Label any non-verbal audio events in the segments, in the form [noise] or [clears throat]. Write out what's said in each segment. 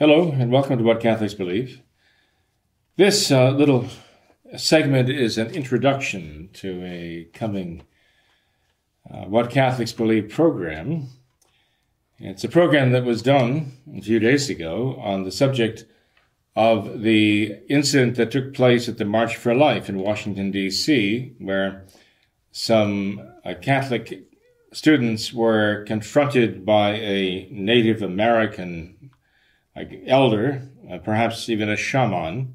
Hello, and welcome to What Catholics Believe. This uh, little segment is an introduction to a coming uh, What Catholics Believe program. It's a program that was done a few days ago on the subject of the incident that took place at the March for Life in Washington, D.C., where some uh, Catholic students were confronted by a Native American elder, uh, perhaps even a shaman.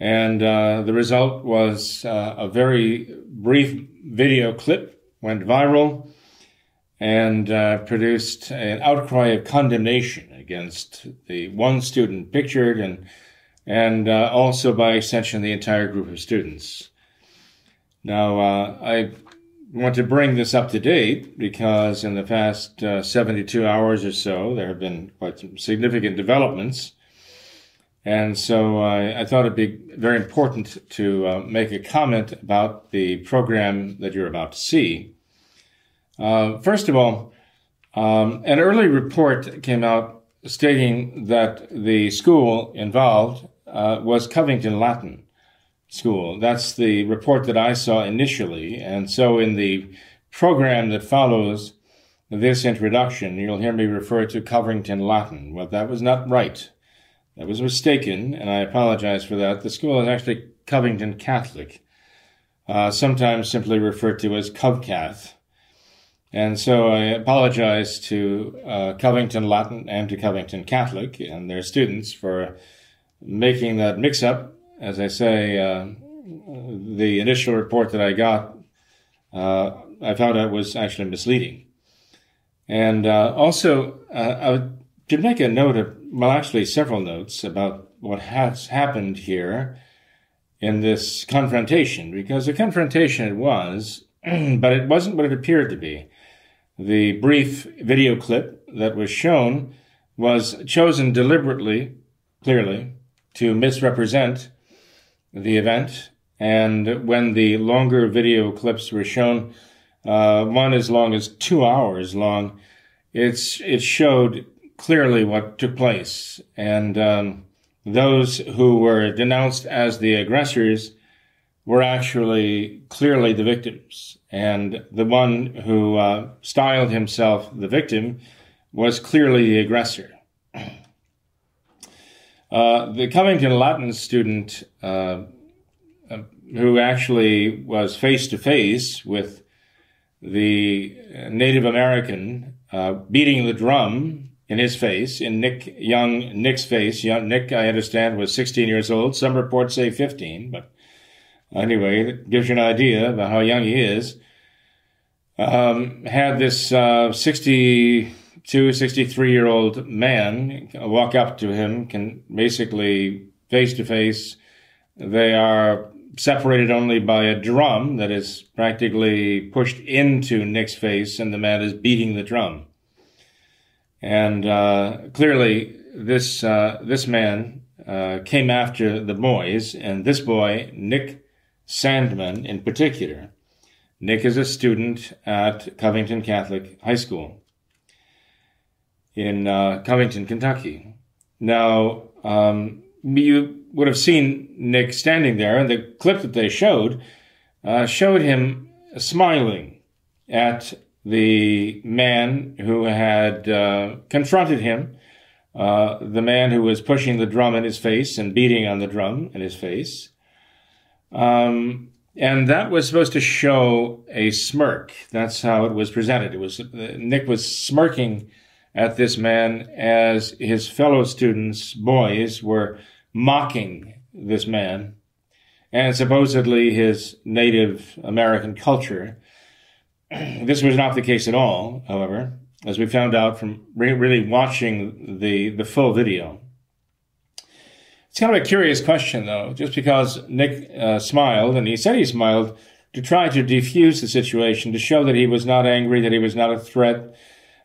And uh, the result was uh, a very brief video clip went viral and uh, produced an outcry of condemnation against the one student pictured and and uh, also by extension the entire group of students. Now, uh, I want to bring this up to date because in the past uh, 72 hours or so, there have been quite some significant developments. And so uh, I thought it'd be very important to uh, make a comment about the program that you're about to see. Uh, first of all, um, an early report came out stating that the school involved uh, was Covington Latin school. That's the report that I saw initially. And so in the program that follows this introduction, you'll hear me refer to Covington Latin. Well, that was not right. That was mistaken, and I apologize for that. The school is actually Covington Catholic, uh, sometimes simply referred to as Covcath. And so I apologize to uh, Covington Latin and to Covington Catholic and their students for making that mix up as I say, uh, the initial report that I got, uh, I found out was actually misleading. And uh, also, uh, I to make a note of, well, actually, several notes about what has happened here in this confrontation, because a confrontation it was, [clears throat] but it wasn't what it appeared to be. The brief video clip that was shown was chosen deliberately, clearly, to misrepresent the event. And when the longer video clips were shown, uh, one as long as two hours long, it's it showed clearly what took place. And um, those who were denounced as the aggressors were actually clearly the victims. And the one who uh, styled himself the victim was clearly the aggressor. Uh, the Covington Latin student, uh, uh, who actually was face to face with the Native American uh, beating the drum in his face, in Nick young Nick's face. Young Nick, I understand, was 16 years old. Some reports say 15, but anyway, it gives you an idea about how young he is. Um, had this uh, 60 two 63 year old men walk up to him, can basically face to face. They are separated only by a drum that is practically pushed into Nick's face, and the man is beating the drum. And uh, clearly, this uh, this man uh, came after the boys, and this boy, Nick Sandmann, in particular. Nick is a student at Covington Catholic High School in uh, Covington, Kentucky. Now, um, you would have seen Nick standing there, and the clip that they showed uh, showed him smiling at the man who had uh, confronted him, uh, the man who was pushing the drum in his face and beating on the drum in his face. Um, and that was supposed to show a smirk. That's how it was presented. It was Nick was smirking at this man as his fellow students, boys, were mocking this man and supposedly his Native American culture. [clears throat] this was not the case at all, however, as we found out from re- really watching the, the full video. It's kind of a curious question, though, just because Nick uh, smiled, and he said he smiled to try to defuse the situation, to show that he was not angry, that he was not a threat,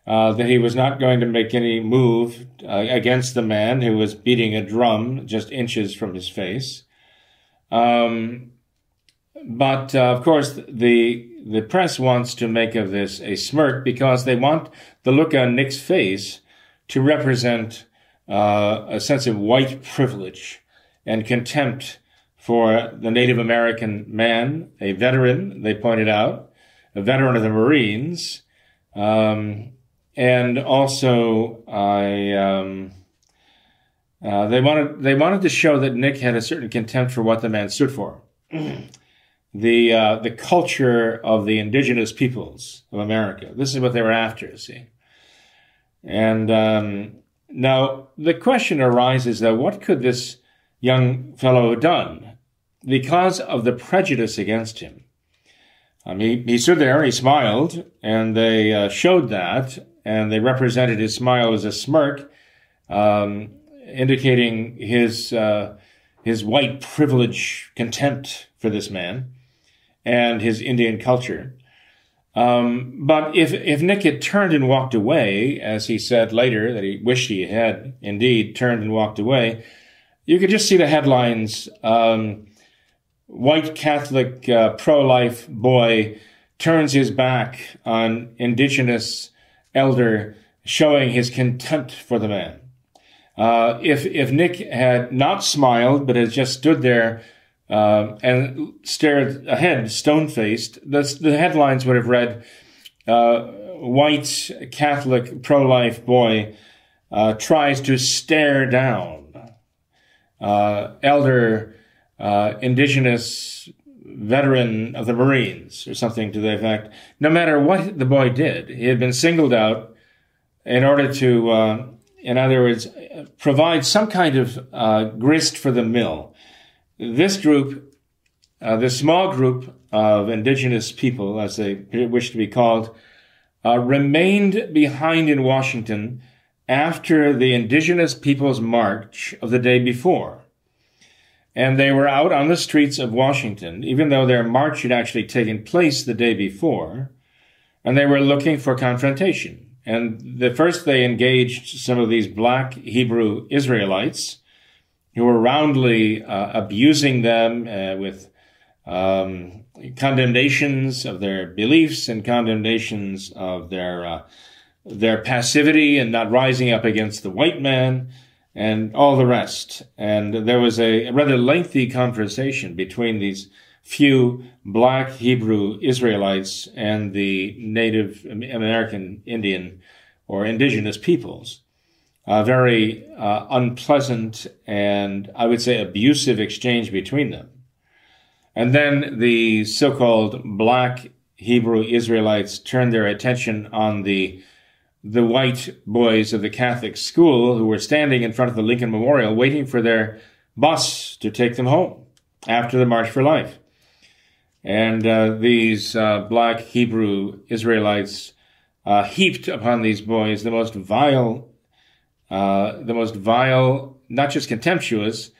uh, that he was not going to make any move uh, against the man who was beating a drum just inches from his face. Um, but uh, of course, the the press wants to make of this a smirk because they want the look on Nick's face to represent uh, a sense of white privilege and contempt for the Native American man, a veteran, they pointed out, a veteran of the Marines, um, and also I. Um, uh, they wanted they wanted to show that Nick had a certain contempt for what the man stood for, [clears throat] the uh, the culture of the indigenous peoples of America. This is what they were after. See, and um, now the question arises: though, what could this young fellow have done because of the prejudice against him? Um, he, he stood there, he smiled, and they uh, showed that, and they represented his smile as a smirk. Um, indicating his uh, his white privilege contempt for this man and his Indian culture. Um, but if if Nick had turned and walked away, as he said later that he wished he had indeed turned and walked away, you could just see the headlines: um, "White Catholic uh, pro-life boy turns his back on Indigenous elder, showing his contempt for the man." Uh, if if Nick had not smiled but had just stood there uh, and stared ahead, stone faced, the, the headlines would have read, uh, "White Catholic pro life boy uh, tries to stare down uh, elder indigenous." Veteran of the Marines or something to that effect. No matter what the boy did, he had been singled out in order to uh, in other words, provide some kind of uh, grist for the mill. This group, uh, this small group of indigenous people, as they wish to be called, uh, remained behind in Washington after the Indigenous Peoples March of the day before. And they were out on the streets of Washington, even though their march had actually taken place the day before, and they were looking for confrontation. And the first they engaged some of these black Hebrew Israelites who were roundly uh, abusing them uh, with um, condemnations of their beliefs and condemnations of their uh, their passivity and not rising up against the white man and all the rest. And there was a rather lengthy conversation between these few black Hebrew Israelites and the Native American Indian or indigenous peoples. A very uh, unpleasant and I would say abusive exchange between them. And then the so-called black Hebrew Israelites turned their attention on the the white boys of the Catholic school who were standing in front of the Lincoln Memorial waiting for their bus to take them home after the March for Life. And uh, these uh, black Hebrew Israelites uh, heaped upon these boys the most vile, uh, the most vile, not just contemptuous,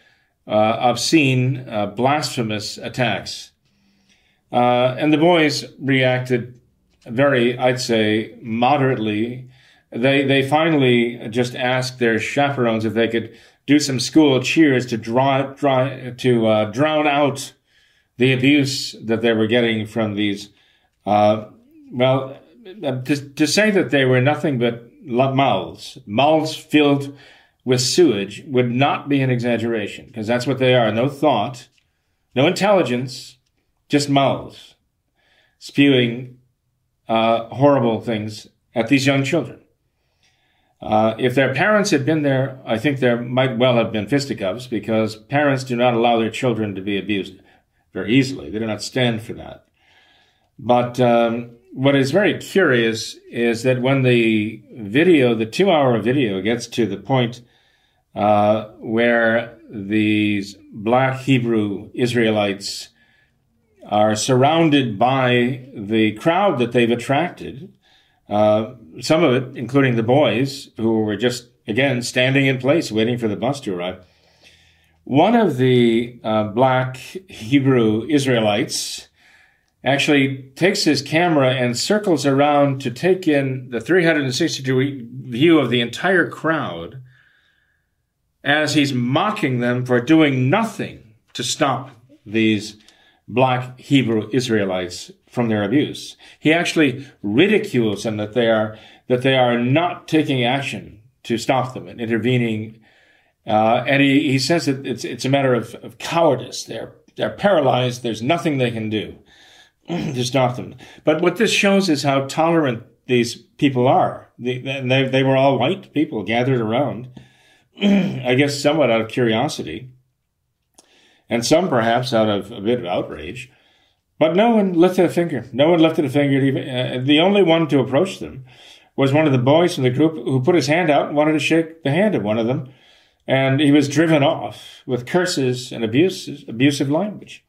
uh, obscene, uh, blasphemous attacks. and the boys reacted very, I'd say, moderately. They they finally just asked their chaperones if they could do some school cheers to draw, draw to drown out the abuse that they were getting from these, uh, well, uh, to, to say that they were nothing but mouths, mouths filled with sewage would not be an exaggeration because that's what they are. No thought, no intelligence, just mouths spewing uh, horrible things at these young children. Uh, if their parents had been there, I think there might well have been fisticuffs because parents do not allow their children to be abused very easily. They do not stand for that. But um, what is very curious is that when the video, the two hour video, gets to the point uh, where these black Hebrew Israelites are surrounded by the crowd that they've attracted, uh, some of it, including the boys, who were just, again, standing in place waiting for the bus to arrive. One of the uh, black Hebrew Israelites actually takes his camera and circles around to take in the 360 degree view of the entire crowd as he's mocking them for doing nothing to stop these black Hebrew Israelites from their abuse. He actually ridicules them that they are that they are not taking action to stop them and intervening. Uh, and he, he says that it's, it's a matter of, of cowardice. They're, they're paralyzed. There's nothing they can do [clears throat] to stop them. But what this shows is how tolerant these people are. They, they, they were all white people gathered around, [clears throat] I guess somewhat out of curiosity, and some perhaps out of a bit of outrage. But no one lifted a finger. No one lifted a finger. Even, uh, the only one to approach them was one of the boys from the group who put his hand out and wanted to shake the hand of one of them. And he was driven off with curses and abuses, abusive language.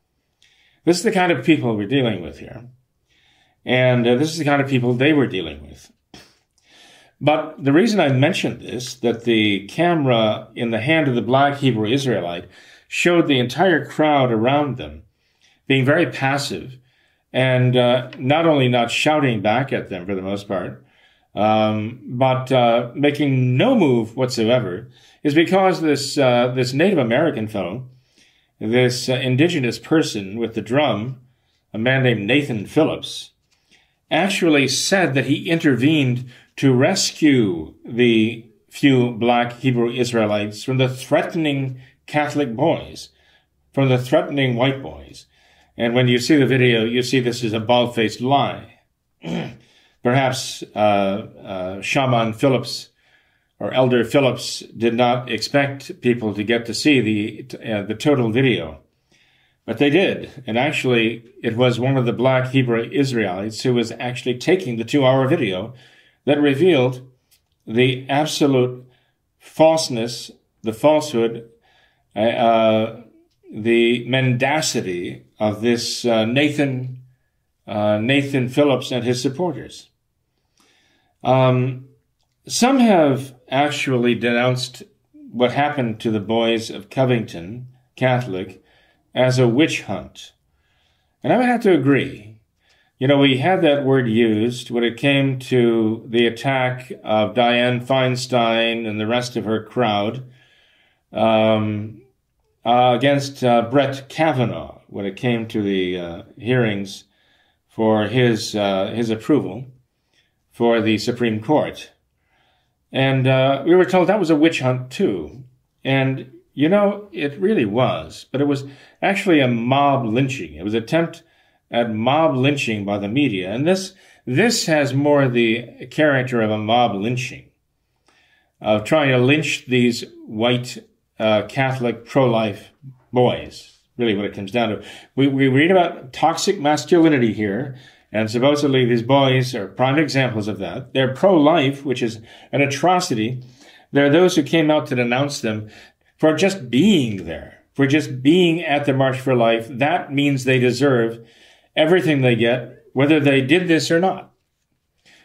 This is the kind of people we're dealing with here. And uh, this is the kind of people they were dealing with. But the reason I mentioned this, that the camera in the hand of the black Hebrew Israelite showed the entire crowd around them being very passive and uh, not only not shouting back at them for the most part, um, but uh, making no move whatsoever, is because this uh, this Native American fellow, this uh, indigenous person with the drum, a man named Nathan Phillips, actually said that he intervened to rescue the few black Hebrew Israelites from the threatening Catholic boys, from the threatening white boys. And when you see the video, you see this is a bald faced lie. [clears throat] Perhaps uh, uh, Shaman Phillips or Elder Phillips did not expect people to get to see the uh, the total video. But they did. And actually, it was one of the black Hebrew Israelites who was actually taking the two hour video that revealed the absolute falseness, the falsehood, uh, the mendacity of this uh, Nathan, uh, Nathan Phillips and his supporters. Um, some have actually denounced what happened to the boys of Covington, Catholic, as a witch hunt. And I would have to agree. You know, we had that word used when it came to the attack of Dianne Feinstein and the rest of her crowd um, uh, against uh, Brett Kavanaugh when it came to the uh, hearings for his uh, his approval for the Supreme Court. And uh, we were told that was a witch hunt too. And you know, it really was, but it was actually a mob lynching. It was an attempt at mob lynching by the media. And this, this has more the character of a mob lynching, of trying to lynch these white uh, Catholic pro-life boys. Really what it comes down to. We, we read about toxic masculinity here, and supposedly these boys are prime examples of that. They're pro-life, which is an atrocity. There are those who came out to denounce them for just being there, for just being at the March for Life. That means they deserve everything they get, whether they did this or not.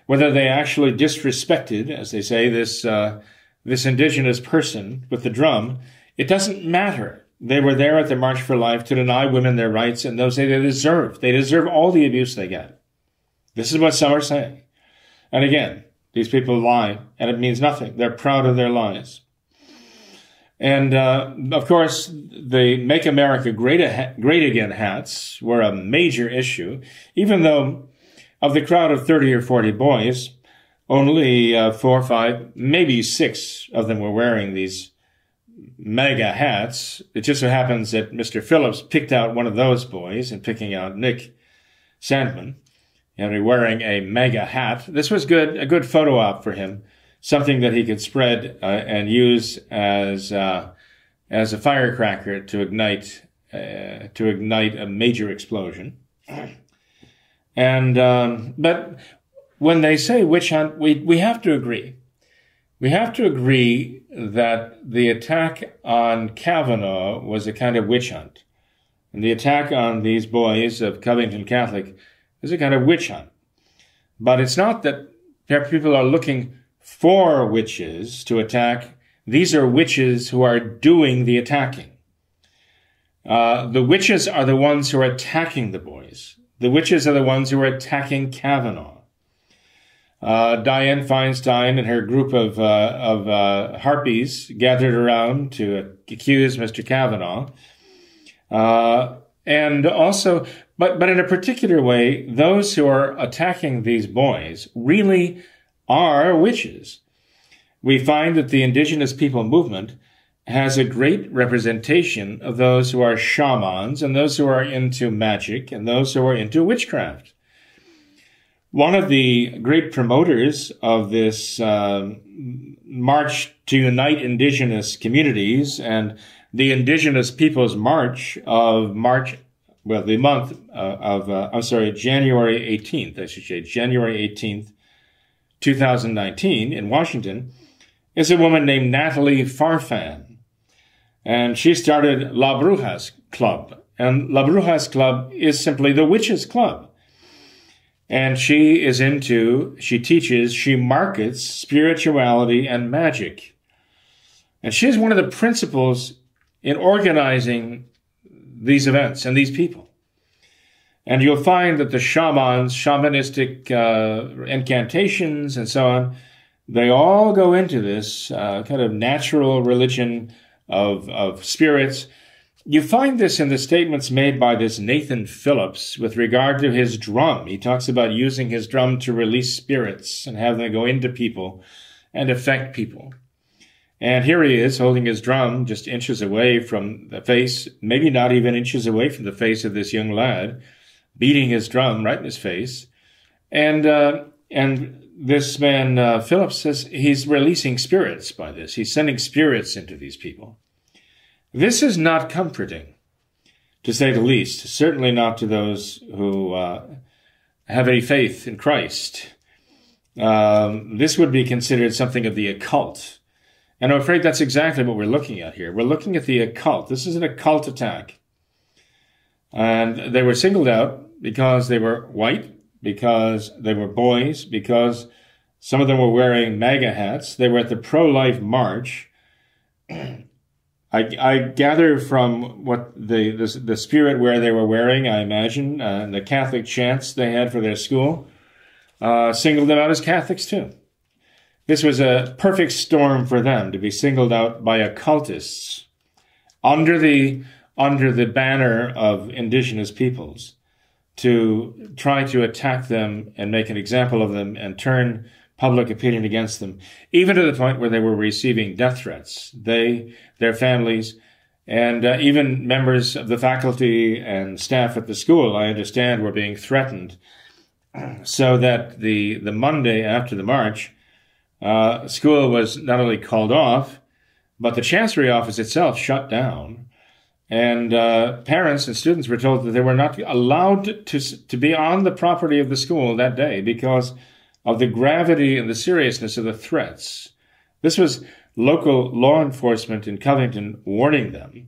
Whether they actually disrespected, as they say, this, uh, this indigenous person with the drum, it doesn't matter. They were there at the March for Life to deny women their rights, and those they deserve. They deserve all the abuse they get. This is what some are saying. And again, these people lie, and it means nothing. They're proud of their lies. And uh, of course, the Make America Great, Great Again hats were a major issue, even though of the crowd of 30 or 40 boys, only uh, four or five, maybe six of them were wearing these MAGA hats. It just so happens that Mr. Phillips picked out one of those boys and picking out Nick Sandmann and wearing a MAGA hat. This was good, a good photo op for him something that he could spread uh, and use as uh, as a firecracker to ignite uh, to ignite a major explosion. [clears throat] And um, but when they say witch hunt, we we have to agree. We have to agree that the attack on Kavanaugh was a kind of witch hunt, and the attack on these boys of Covington Catholic is a kind of witch hunt. But it's not that people are looking for witches to attack. These are witches who are doing the attacking. Uh, the witches are the ones who are attacking the boys. The witches are the ones who are attacking Kavanaugh. Uh, Dianne Feinstein and her group of, uh, of uh, harpies gathered around to accuse Mr. Kavanaugh. Uh, and also, but, but in a particular way, those who are attacking these boys really are witches. we find that the indigenous people movement has a great representation of those who are shamans and those who are into magic and those who are into witchcraft. One of the great promoters of this uh, march to unite indigenous communities and the Indigenous Peoples March of March, well, the month uh, of, uh, I'm sorry, January 18th, I should say, January 18th, 2019 in Washington, is a woman named Natalie Farfan. And she started La Brujas Club. And La Brujas Club is simply the Witches Club. And she is into, she teaches, she markets spirituality and magic. And she is one of the principals in organizing these events and these people. And you'll find that the shamans, shamanistic uh, incantations, and so on, they all go into this uh, kind of natural religion of, of spirits. You find this in the statements made by this Nathan Phillips with regard to his drum. He talks about using his drum to release spirits and have them go into people and affect people. And here he is holding his drum just inches away from the face, maybe not even inches away from the face of this young lad, beating his drum right in his face. And, uh, and this man, uh, Phillips, says he's releasing spirits by this. He's sending spirits into these people. This is not comforting, to say the least. Certainly not to those who uh, have any faith in Christ. Um, this would be considered something of the occult. And I'm afraid that's exactly what we're looking at here. We're looking at the occult. This is an occult attack. And they were singled out because they were white, because they were boys, because some of them were wearing MAGA hats. They were at the pro life march. [clears throat] I, I, gather from what the, the, the spirit where they were wearing, I imagine, uh, the Catholic chants they had for their school, uh, singled them out as Catholics too. This was a perfect storm for them to be singled out by occultists under the, under the banner of indigenous peoples to try to attack them and make an example of them and turn public opinion against them, even to the point where they were receiving death threats. They, their families, and uh, even members of the faculty and staff at the school, I understand, were being threatened. [clears throat] So that the, the Monday after the march, uh, school was not only called off, but the Chancery office itself shut down. And uh, parents and students were told that they were not allowed to, to be on the property of the school that day because of the gravity and the seriousness of the threats. This was local law enforcement in Covington warning them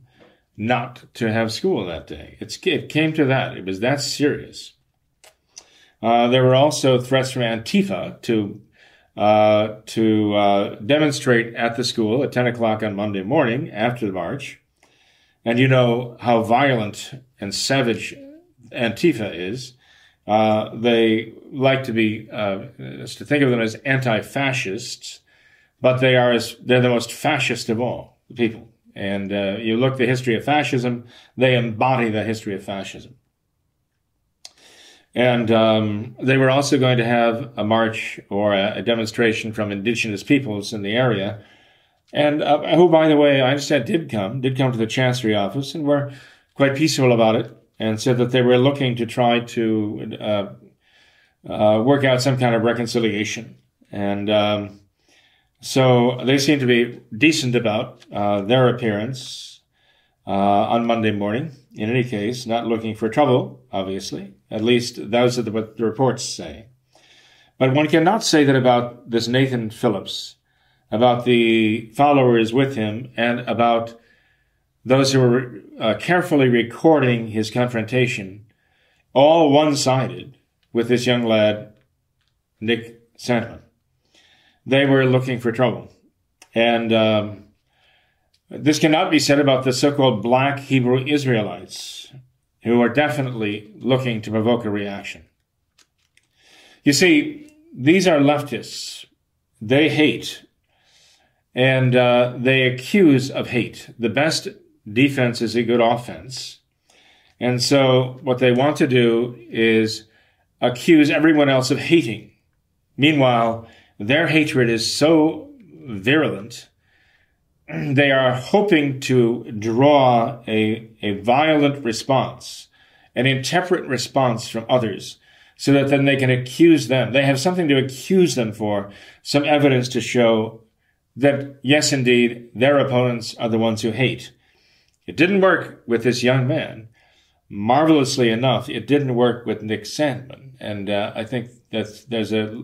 not to have school that day. It's, it came to that. It was that serious. Uh, there were also threats from Antifa to uh, to uh, demonstrate at the school at 10 o'clock on Monday morning after the march. And you know how violent and savage Antifa is. Uh, they like to be, uh, to think of them as anti-fascists, but they are as, they're the most fascist of all the people. And uh, you look the history of fascism, they embody the history of fascism. And um, they were also going to have a march or a, a demonstration from indigenous peoples in the area. And uh, who, by the way, I understand did come, did come to the Chancery office and were quite peaceful about it and said that they were looking to try to uh, uh, work out some kind of reconciliation. And um, so they seem to be decent about uh, their appearance uh, on Monday morning. In any case, not looking for trouble, obviously. At least those are what the reports say. But one cannot say that about this Nathan Phillips, about the followers with him, and about those who were uh, carefully recording his confrontation, all one sided with this young lad, Nick Sandmann. They were looking for trouble. And um, this cannot be said about the so called black Hebrew Israelites who are definitely looking to provoke a reaction. You see, these are leftists. They hate and uh, they accuse of hate. The best defense is a good offense. And so what they want to do is accuse everyone else of hating. Meanwhile, their hatred is so virulent. [clears throat] They are hoping to draw a, a violent response, an intemperate response from others, so that then they can accuse them. They have something to accuse them for, some evidence to show that, yes, indeed, their opponents are the ones who hate. It didn't work with this young man. Marvelously enough, it didn't work with Nick Sandmann. And uh, I think that there's a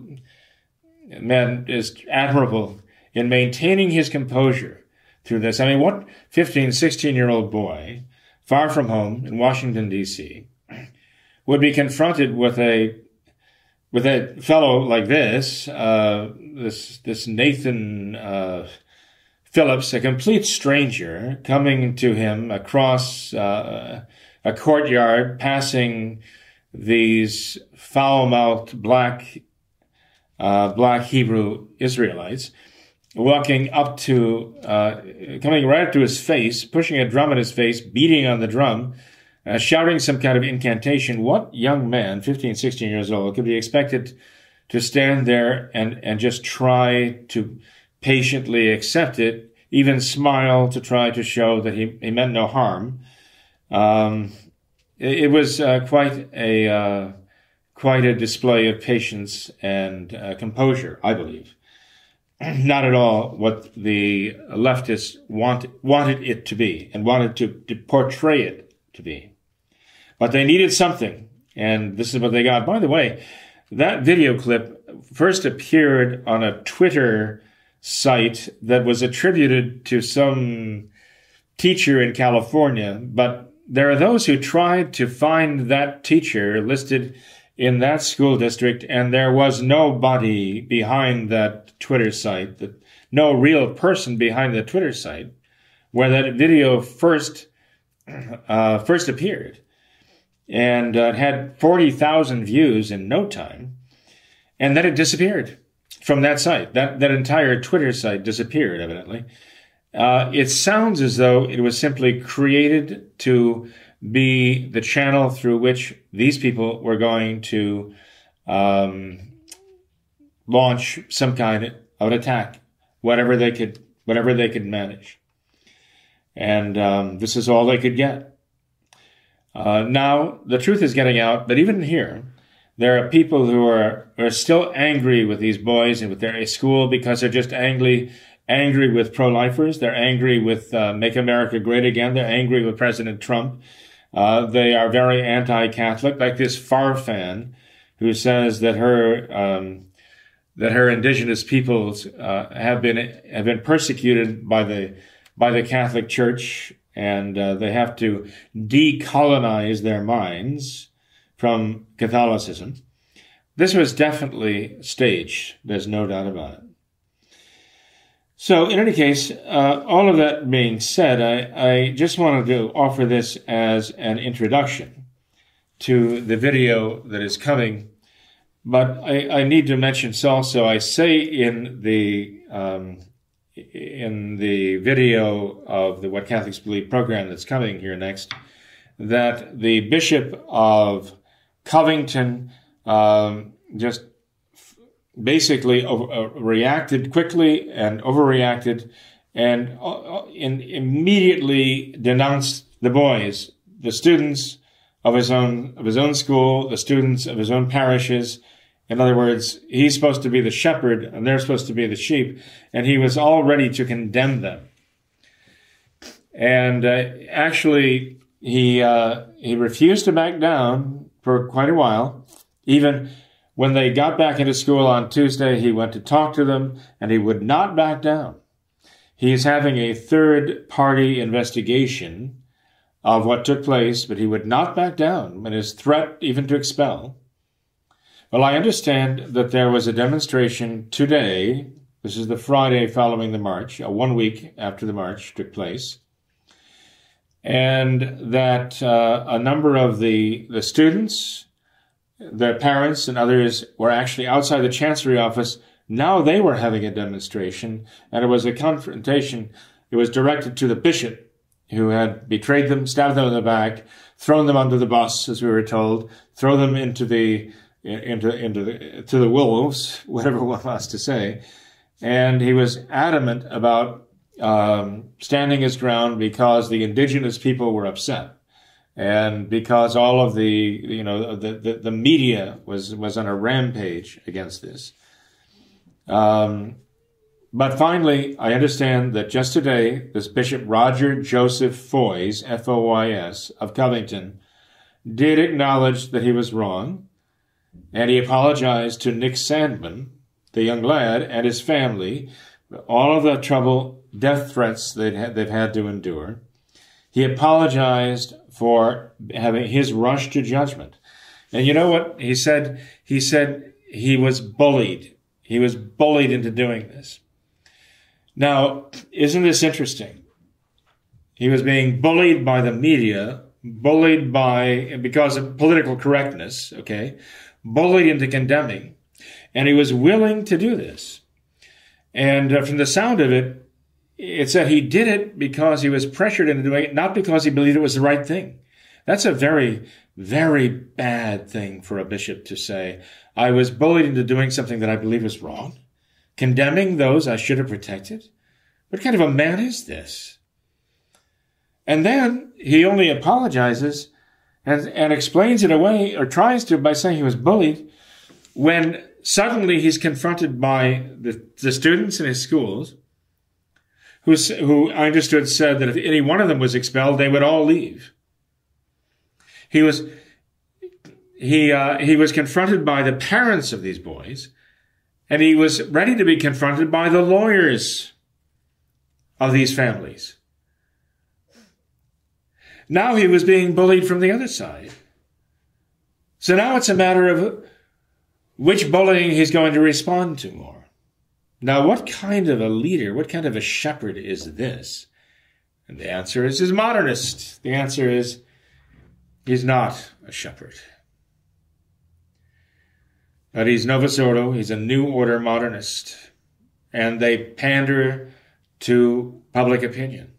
man is admirable in maintaining his composure through this. I mean, what 15, 16 year old boy, far from home in Washington, D.C., [clears throat] would be confronted with a with a fellow like this, uh, this this Nathan uh, Phillips, a complete stranger, coming to him across uh, a courtyard, passing these foul-mouthed black uh, black Hebrew Israelites, walking up to, uh, coming right up to his face, pushing a drum in his face, beating on the drum, uh, shouting some kind of incantation. What young man, 15, 16 years old, could be expected to stand there and, and just try to patiently accept it, even smile to try to show that he, he meant no harm? Um, it, it, was uh, quite a uh, quite a display of patience and uh, composure, I believe. [clears throat] Not at all what the leftists want, wanted it to be and wanted to, to portray it to be. But they needed something, and this is what they got. By the way, that video clip first appeared on a Twitter site that was attributed to some teacher in California, but there are those who tried to find that teacher listed in that school district, and there was nobody behind that Twitter site, no real person behind the Twitter site where that video first [clears throat] uh, first appeared, and uh, it had forty thousand views in no time, and then it disappeared from that site. That that entire Twitter site disappeared, evidently. Uh, it sounds as though it was simply created to be the channel through which these people were going to um, launch some kind of attack, whatever they could, whatever they could manage. And um, this is all they could get. Uh, now the truth is getting out, but even here, there are people who are are still angry with these boys and with their school because they're just angry angry with pro-lifers. They're angry with uh, Make America Great Again. They're angry with President Trump. Uh, they are very anti-Catholic, like this Farfan, who says that her um, that her indigenous peoples uh, have been have been persecuted by the by the Catholic Church, and uh, they have to decolonize their minds from Catholicism. This was definitely staged. There's no doubt about it. So, in any case, uh, all of that being said, I, I just wanted to offer this as an introduction to the video that is coming. But I, I need to mention also, I say in the um, in the video of the What Catholics Believe program that's coming here next, that the Bishop of Covington um, just basically uh, reacted quickly and overreacted and uh, uh, immediately denounced the boys, the students of his own of his own school, the students of his own parishes. In other words, he's supposed to be the shepherd and they're supposed to be the sheep, and he was all ready to condemn them. And uh, actually, he uh, he refused to back down for quite a while, even when they got back into school on Tuesday, he went to talk to them and he would not back down. He is having a third party investigation of what took place, but he would not back down and his threat even to expel. Well, I understand that there was a demonstration today. This is the Friday following the march, one week after the march took place. And that uh, a number of the, the students their parents and others were actually outside the chancery office. Now they were having a demonstration, and it was a confrontation. It was directed to the bishop, who had betrayed them, stabbed them in the back, thrown them under the bus, as we were told, throw them into the into into the to the wolves, [laughs] whatever one wants to say, and he was adamant about um, standing his ground because the indigenous people were upset and because all of the you know the, the, the media was was on a rampage against this. Um, but finally i understand that just today this bishop roger joseph foys f-o-y-s of covington did acknowledge that he was wrong and he apologized to nick sandmann the young lad and his family all of the trouble death threats they'd had, they've had to endure he apologized for having his rush to judgment. And you know what he said? He said he was bullied. He was bullied into doing this. Now, isn't this interesting? He was being bullied by the media, bullied by, because of political correctness, okay, bullied into condemning. And he was willing to do this. And uh, from the sound of it, it said he did it because he was pressured into doing it, not because he believed it was the right thing. That's a very, very bad thing for a bishop to say. I was bullied into doing something that I believe was wrong, condemning those I should have protected. What kind of a man is this? And then he only apologizes and, and explains it away or tries to by saying he was bullied when suddenly he's confronted by the, the students in his schools who, who I understood said that if any one of them was expelled, they would all leave. He was, he, uh, he was confronted by the parents of these boys, and he was ready to be confronted by the lawyers of these families. Now he was being bullied from the other side. So now it's a matter of which bullying he's going to respond to more. Now, what kind of a leader, what kind of a shepherd is this? And the answer is, he's modernist. The answer is, he's not a shepherd. But he's Novus Ordo, he's a New Order modernist. And they pander to public opinion.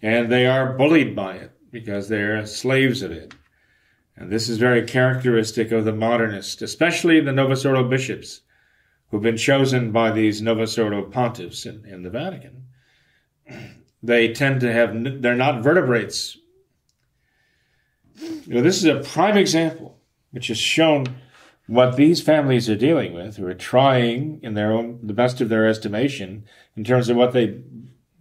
And they are bullied by it because they're slaves of it. And this is very characteristic of the modernist, especially the Novus Ordo bishops who've been chosen by these Novus Ordo pontiffs in, in the Vatican, they tend to have, they're not vertebrates. You know, this is a prime example which has shown what these families are dealing with, who are trying in their own, the best of their estimation, in terms of what they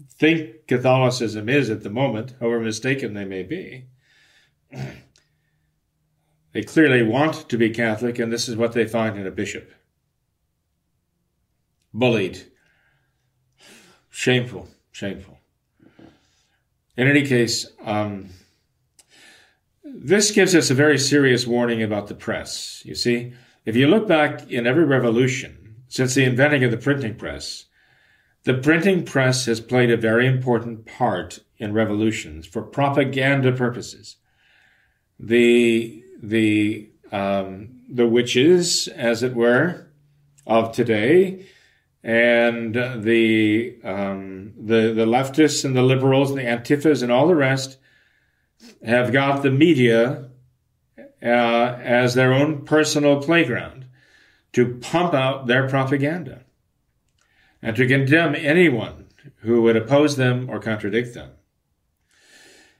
think Catholicism is at the moment, however mistaken they may be. They clearly want to be Catholic, and this is what they find in a bishop bullied. Shameful, shameful. In any case, um, this gives us a very serious warning about the press. You see, if you look back in every revolution since the inventing of the printing press, the printing press has played a very important part in revolutions for propaganda purposes. The the um, the witches, as it were, of today and the um, the the leftists and the liberals and the antifas and all the rest have got the media uh, as their own personal playground to pump out their propaganda and to condemn anyone who would oppose them or contradict them.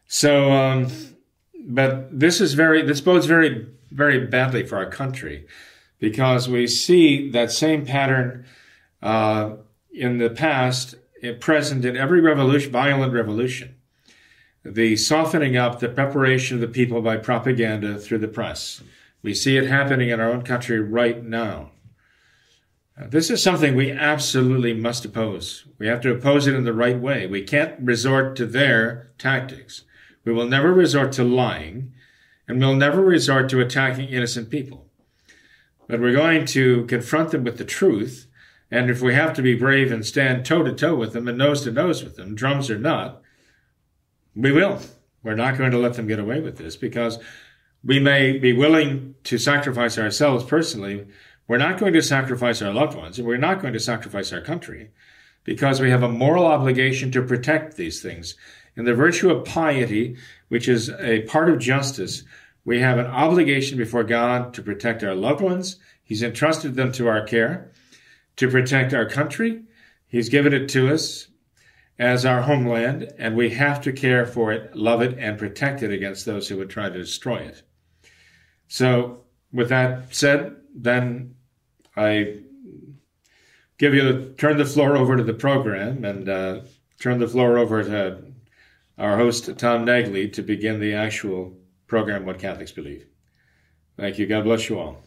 So, um, but this is very this bodes very very badly for our country because we see that same pattern uh, in the past, present in every revolution, violent revolution. The softening up, the preparation of the people by propaganda through the press. We see it happening in our own country right now. Uh, this is something we absolutely must oppose. We have to oppose it in the right way. We can't resort to their tactics. We will never resort to lying, and we'll never resort to attacking innocent people. But we're going to confront them with the truth and if we have to be brave and stand toe to toe with them and nose to nose with them, drums or not, we will. We're not going to let them get away with this because we may be willing to sacrifice ourselves personally. We're not going to sacrifice our loved ones and we're not going to sacrifice our country because we have a moral obligation to protect these things. In the virtue of piety, which is a part of justice, we have an obligation before God to protect our loved ones. He's entrusted them to our care to protect our country He's given it to us as our homeland, and we have to care for it, love it, and protect it against those who would try to destroy it. So, with that said, then I give you turn the floor over to the program and uh, turn the floor over to our host Tom Nagley to begin the actual program. What Catholics Believe. Thank you. God bless you all.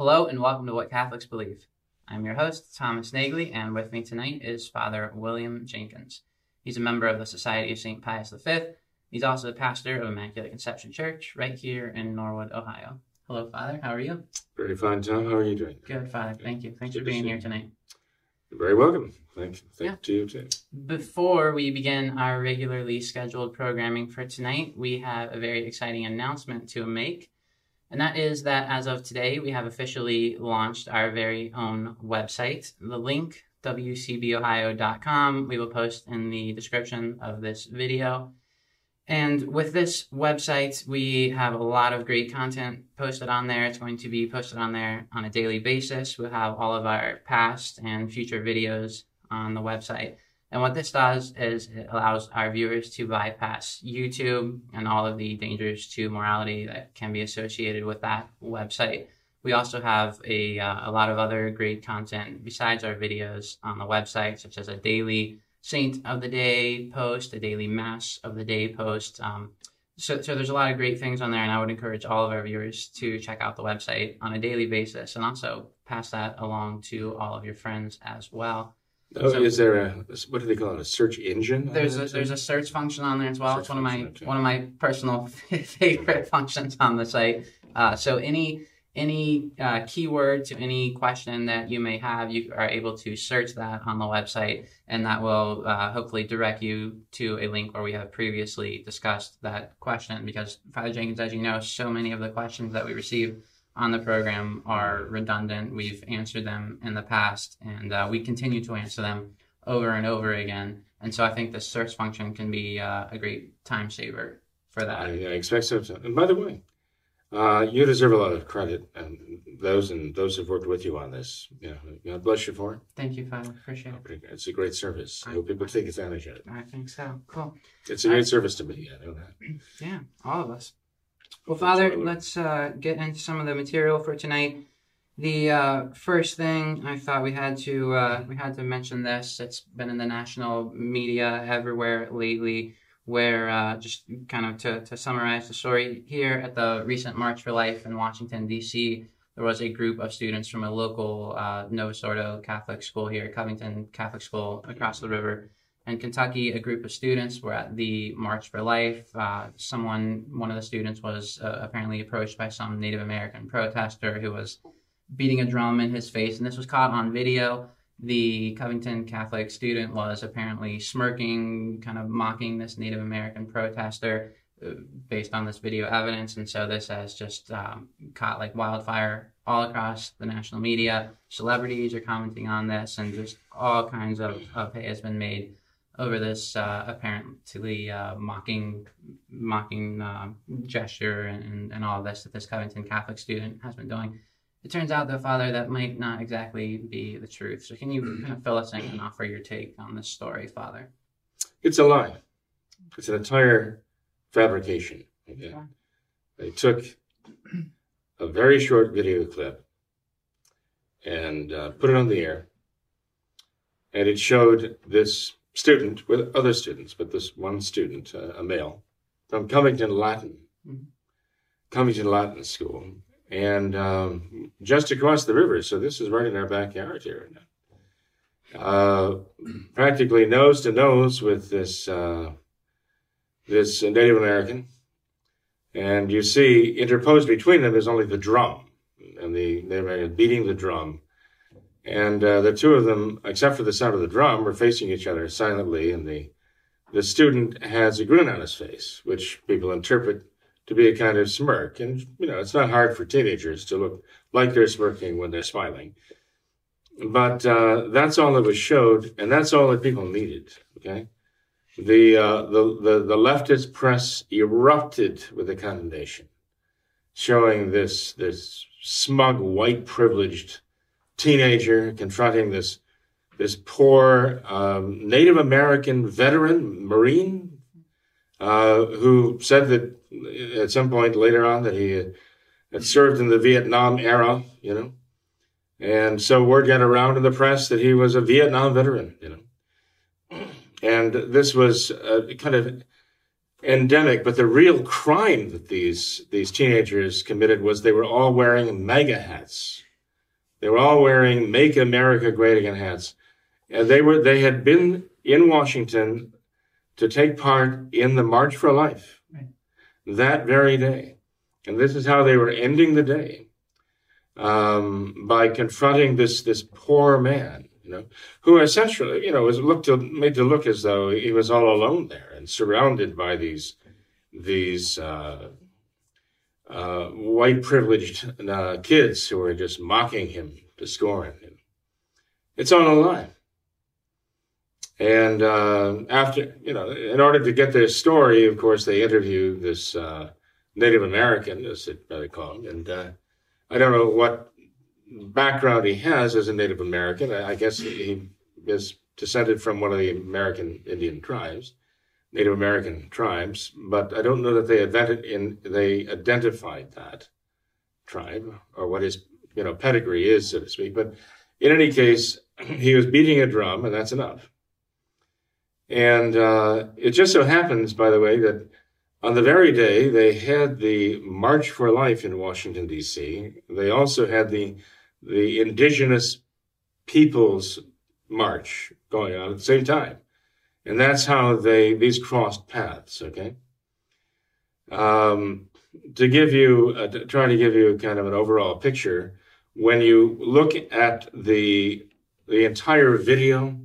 Hello and welcome to What Catholics Believe. I'm your host, Thomas Nagley, and with me tonight is Father William Jenkins. He's a member of the Society of St. Pius V. He's also the pastor of Immaculate Conception Church right here in Norwood, Ohio. Hello, Father. How are you? Very fine, Tom. How are you doing? Good, Father. Thank you. Thanks Good for being here tonight. You're very welcome. Thank, thank yeah. to you too. Before we begin our regularly scheduled programming for tonight, we have a very exciting announcement to make. And that is that as of today, we have officially launched our very own website. The link, wcbohio.com, we will post in the description of this video. And with this website, we have a lot of great content posted on there. It's going to be posted on there on a daily basis. We'll have all of our past and future videos on the website. And what this does is it allows our viewers to bypass YouTube and all of the dangers to morality that can be associated with that website. We also have a, uh, a lot of other great content besides our videos on the website, such as a daily Saint of the Day post, a daily Mass of the Day post. Um, so, so there's a lot of great things on there, and I would encourage all of our viewers to check out the website on a daily basis and also pass that along to all of your friends as well. Oh, so, is there a what do they call it? A search engine? There's a there's a search function on there as well. Search it's one of my one of my personal [laughs] favorite functions on the site. Uh, so any any uh, keyword to any question that you may have, you are able to search that on the website, and that will uh, hopefully direct you to a link where we have previously discussed that question. Because Father Jenkins, as you know, so many of the questions that we receive on the program are redundant. We've answered them in the past, and uh, we continue to answer them over and over again. And so I think the search function can be uh, a great time saver for that. I, I expect so. And by the way, uh, you deserve a lot of credit, and those and those who've worked with you on this. Yeah, God bless you for it. Thank you, Father. Appreciate it. It's a great service. I, I hope people take advantage of it. I think so. Cool. It's a great service to me. I know that. [clears throat] Yeah, all of us. Well, Father, let's uh, get into some of the material for tonight. The uh, first thing I thought we had to uh, we had to mention this. It's been in the national media everywhere lately. Where uh, just kind of to, to summarize the story here at the recent March for Life in Washington D.C. There was a group of students from a local uh, Novus Ordo Catholic school here, Covington Catholic School across the river in Kentucky, a group of students were at the March for Life. Uh, someone, one of the students, was uh, apparently approached by some Native American protester who was beating a drum in his face, and this was caught on video. The Covington Catholic student was apparently smirking, kind of mocking this Native American protester uh, based on this video evidence, and so this has just um, caught like wildfire all across the national media. Celebrities are commenting on this, and just all kinds of, of hay has been made over this uh, apparently uh, mocking mocking uh, gesture and, and all of this that this Covington Catholic student has been doing. It turns out, though, Father, that might not exactly be the truth. So, can you kind of fill us in and offer your take on this story, Father? It's a lie. It's an entire fabrication. Okay? They took a very short video clip and uh, put it on the air, and it showed this student with other students, but this one student, uh, a male, from Covington Latin, mm-hmm. Covington Latin School, and um, just across the river. So this is right in our backyard here. Uh, practically nose to nose with this uh, this Native American, and you see interposed between them is only the drum, and the Native American beating the drum And uh, the two of them, except for the sound of the drum, were facing each other silently, and the the student has a grin on his face, which people interpret to be a kind of smirk. And you know, it's not hard for teenagers to look like they're smirking when they're smiling. But uh, that's all that was showed, and that's all that people needed. Okay, the uh, the, the the leftist press erupted with the condemnation, showing this this smug white privileged teenager confronting this this poor um, Native American veteran Marine uh, who said that at some point later on that he had served in the Vietnam era, you know, and so word got around in the press that he was a Vietnam veteran, you know, and this was kind of endemic. But the real crime that these these teenagers committed was they were all wearing MAGA hats. They were all wearing "Make America Great Again" hats, and they were they had been in Washington to take part in the March for Life right. that very day, and this is how they were ending the day um, by confronting this this poor man, you know, who essentially you know was looked to, made to look as though he was all alone there and surrounded by these these. Uh, uh, white privileged uh, kids who are just mocking him to scorn. It's on a line. And uh, after, you know, in order to get their story, of course, they interview this uh, Native American, as they call him. And uh, I don't know what background he has as a Native American. I guess he is descended from one of the American Indian tribes. Native American tribes, but I don't know that they invented in they identified that tribe or what his you know pedigree is, so to speak. But in any case, [clears throat] he was beating a drum, and that's enough. And uh, it just so happens, by the way, that on the very day they had the March for Life in Washington D.C., they also had the the Indigenous Peoples March going on at the same time. And that's how they, these crossed paths, okay? Um, to give you, uh, to try to give you kind of an overall picture, when you look at the, the entire video,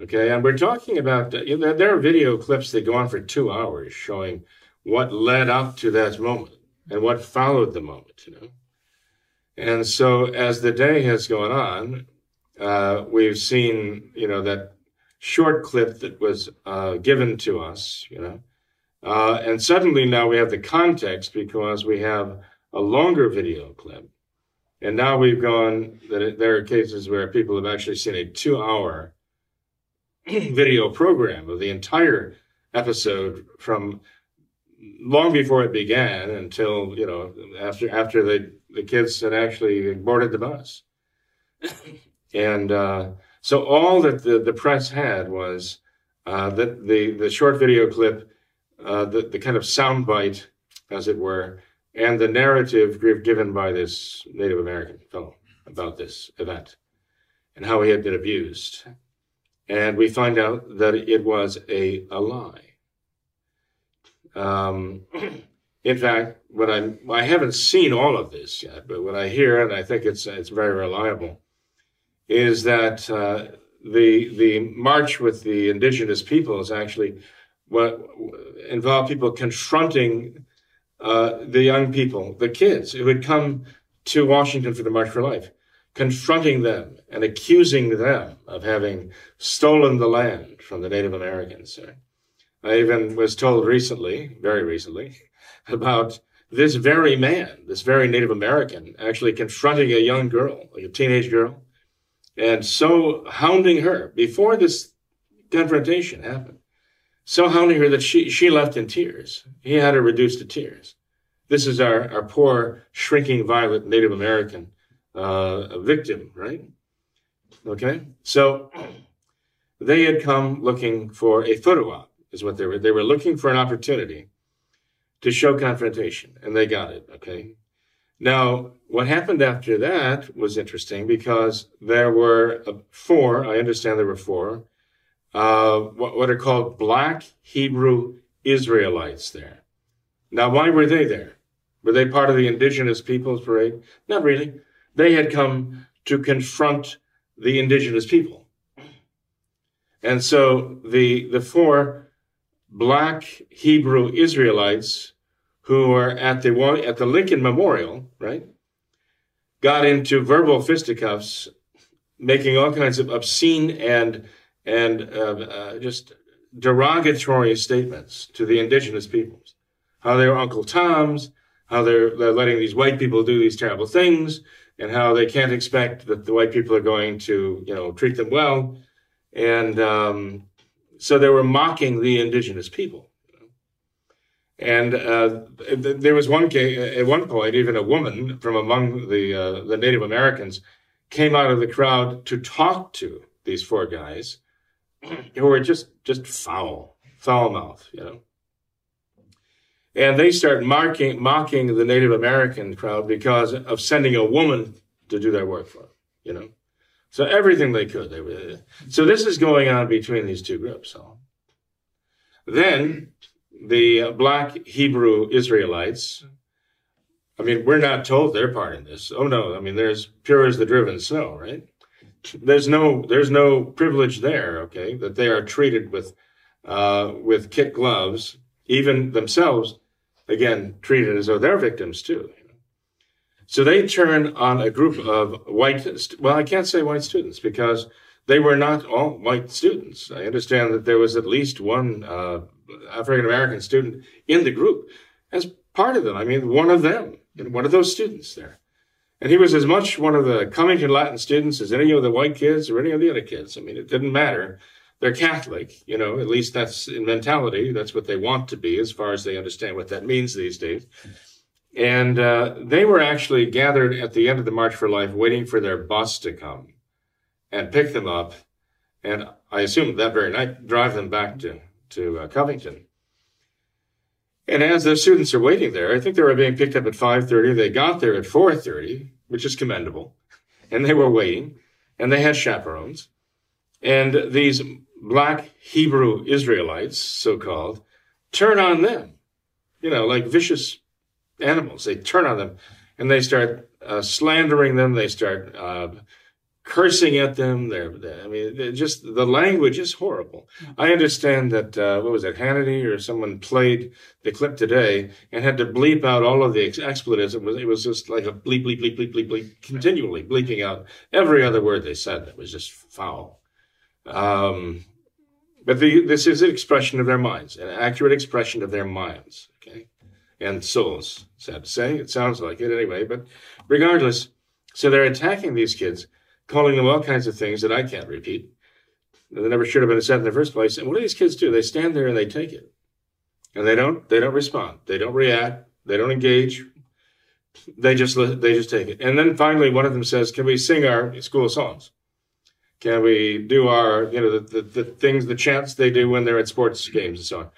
okay, and we're talking about, you know, there are video clips that go on for two hours showing what led up to that moment and what followed the moment, you know? And so as the day has gone on, uh, we've seen, you know, that short clip that was uh, given to us, you know. Uh, and suddenly now we have the context because we have a longer video clip. And now we've gone that there are cases where people have actually seen a two hour [clears throat] video program of the entire episode from long before it began until, you know, after, after the, the kids had actually boarded the bus. [coughs] and, uh, so all that the, the press had was uh, the, the, the short video clip, uh, the, the kind of soundbite, as it were, and the narrative given by this Native American fellow about this event and how he had been abused. And we find out that it was a, a lie. Um, [clears throat] in fact, what I I haven't seen all of this yet, but what I hear, and I think it's it's very reliable, is that uh, the the march with the indigenous peoples actually what involved people confronting uh, the young people, the kids who had come to Washington for the March for Life, confronting them and accusing them of having stolen the land from the Native Americans. I even was told recently, very recently, about this very man, this very Native American, actually confronting a young girl, like a teenage girl, and so hounding her before this confrontation happened, so hounding her that she, she left in tears. He had her reduced to tears. This is our, our poor, shrinking, violent Native American uh, victim, right? Okay? So [clears throat] they had come looking for a photo op, is what they were. They were looking for an opportunity to show confrontation, and they got it, okay? Now, what happened after that was interesting because there were uh, four, I understand there were four, uh, what, what are called black Hebrew Israelites there. Now, why were they there? Were they part of the indigenous peoples parade? Not really. They had come to confront the indigenous people. And so the, the four black Hebrew Israelites who were at the, at the Lincoln Memorial, right, got into verbal fisticuffs, making all kinds of obscene and, and uh, uh, just derogatory statements to the indigenous peoples. How they're Uncle Toms, how they're, they're letting these white people do these terrible things, and how they can't expect that the white people are going to, you know, treat them well. And um, so they were mocking the indigenous people. And uh, there was one case, at one point, even a woman from among the uh, the Native Americans came out of the crowd to talk to these four guys [clears throat] who were just just foul, foul mouth, you know. And they start mocking, mocking the Native American crowd because of sending a woman to do their work for them, you know. So everything they could, they were. So this is going on between these two groups. So. Then the black Hebrew Israelites, I mean, we're not told their part in this. Oh no, I mean, there's pure as the driven snow, right? There's no, there's no privilege there, okay, that they are treated with, uh, with kit gloves, even themselves again, treated as though they're victims too. So they turn on a group of white, well, I can't say white students because they were not all white students. I understand that there was at least one uh, African American student in the group as part of them. I mean, one of them, one of those students there. And he was as much one of the Covington Latin students as any of the white kids or any of the other kids. I mean, it didn't matter they're Catholic, you know, at least that's in mentality. That's what they want to be as far as they understand what that means these days. And uh, they were actually gathered at the end of the March for Life waiting for their bus to come and pick them up. And I assume that very night, drive them back to, to uh, Covington. And as the students are waiting there, I think they were being picked up at 5.30. They got there at 4.30, which is commendable. And they were waiting and they had chaperones. And these black Hebrew Israelites, so called, turn on them, you know, like vicious animals. They turn on them and they start uh, slandering them. They start uh, cursing at them. They're, they're I mean, they're just the language is horrible. I understand that uh, what was it, Hannity or someone played the clip today and had to bleep out all of the expletives. It was it was just like a bleep bleep bleep bleep bleep bleep, continually bleeping out every other word they said. It was just foul. Um, but the, this is an expression of their minds, an accurate expression of their minds, okay, and souls. Sad to say, it sounds like it anyway. But regardless, so they're attacking these kids, calling them all kinds of things that I can't repeat. That never should have been said in the first place. And what do these kids do? They stand there and they take it, and they don't. They don't respond. They don't react. They don't engage. They just they just take it. And then finally, one of them says, "Can we sing our school songs?" Can we do our, you know, the, the, the things, the chants they do when they're at sports games and so on?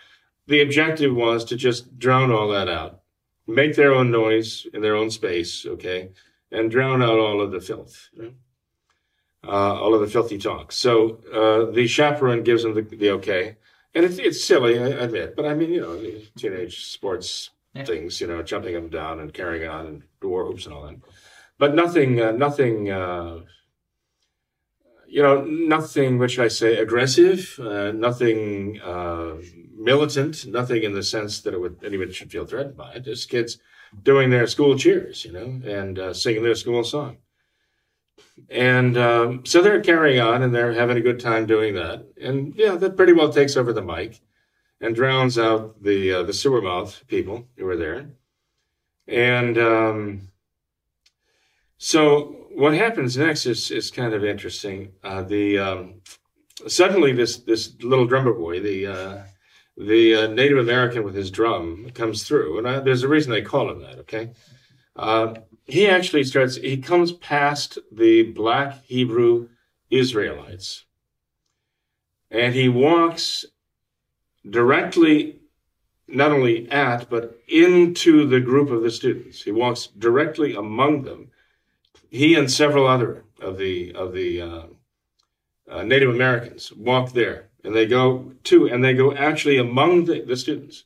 The objective was to just drown all that out, make their own noise in their own space, okay, and drown out all of the filth, you know? Uh, all of the filthy talk. So uh, the chaperone gives them the, the okay, and it's it's silly, I admit, but I mean, you know, teenage sports yeah. things, you know, jumping them down and carrying on and war hoops and all that, but nothing, uh, nothing uh, you know, nothing, which I say, aggressive, uh, nothing uh, militant, nothing in the sense that it would anyone should feel threatened by it. Just kids doing their school cheers, you know, and uh, singing their school song. And um, so they're carrying on and they're having a good time doing that. And yeah, that pretty well takes over the mic and drowns out the uh, the sewer mouth people who were there. And um, so what happens next is, is kind of interesting. Uh, the um, suddenly this this little drummer boy, the uh, the uh, Native American with his drum, comes through, and I, there's a reason they call him that. Okay, uh, he actually starts. He comes past the black Hebrew Israelites, and he walks directly not only at but into the group of the students. He walks directly among them he and several other of the of the uh, uh, Native Americans walk there, and they go to, and they go actually among the, the students.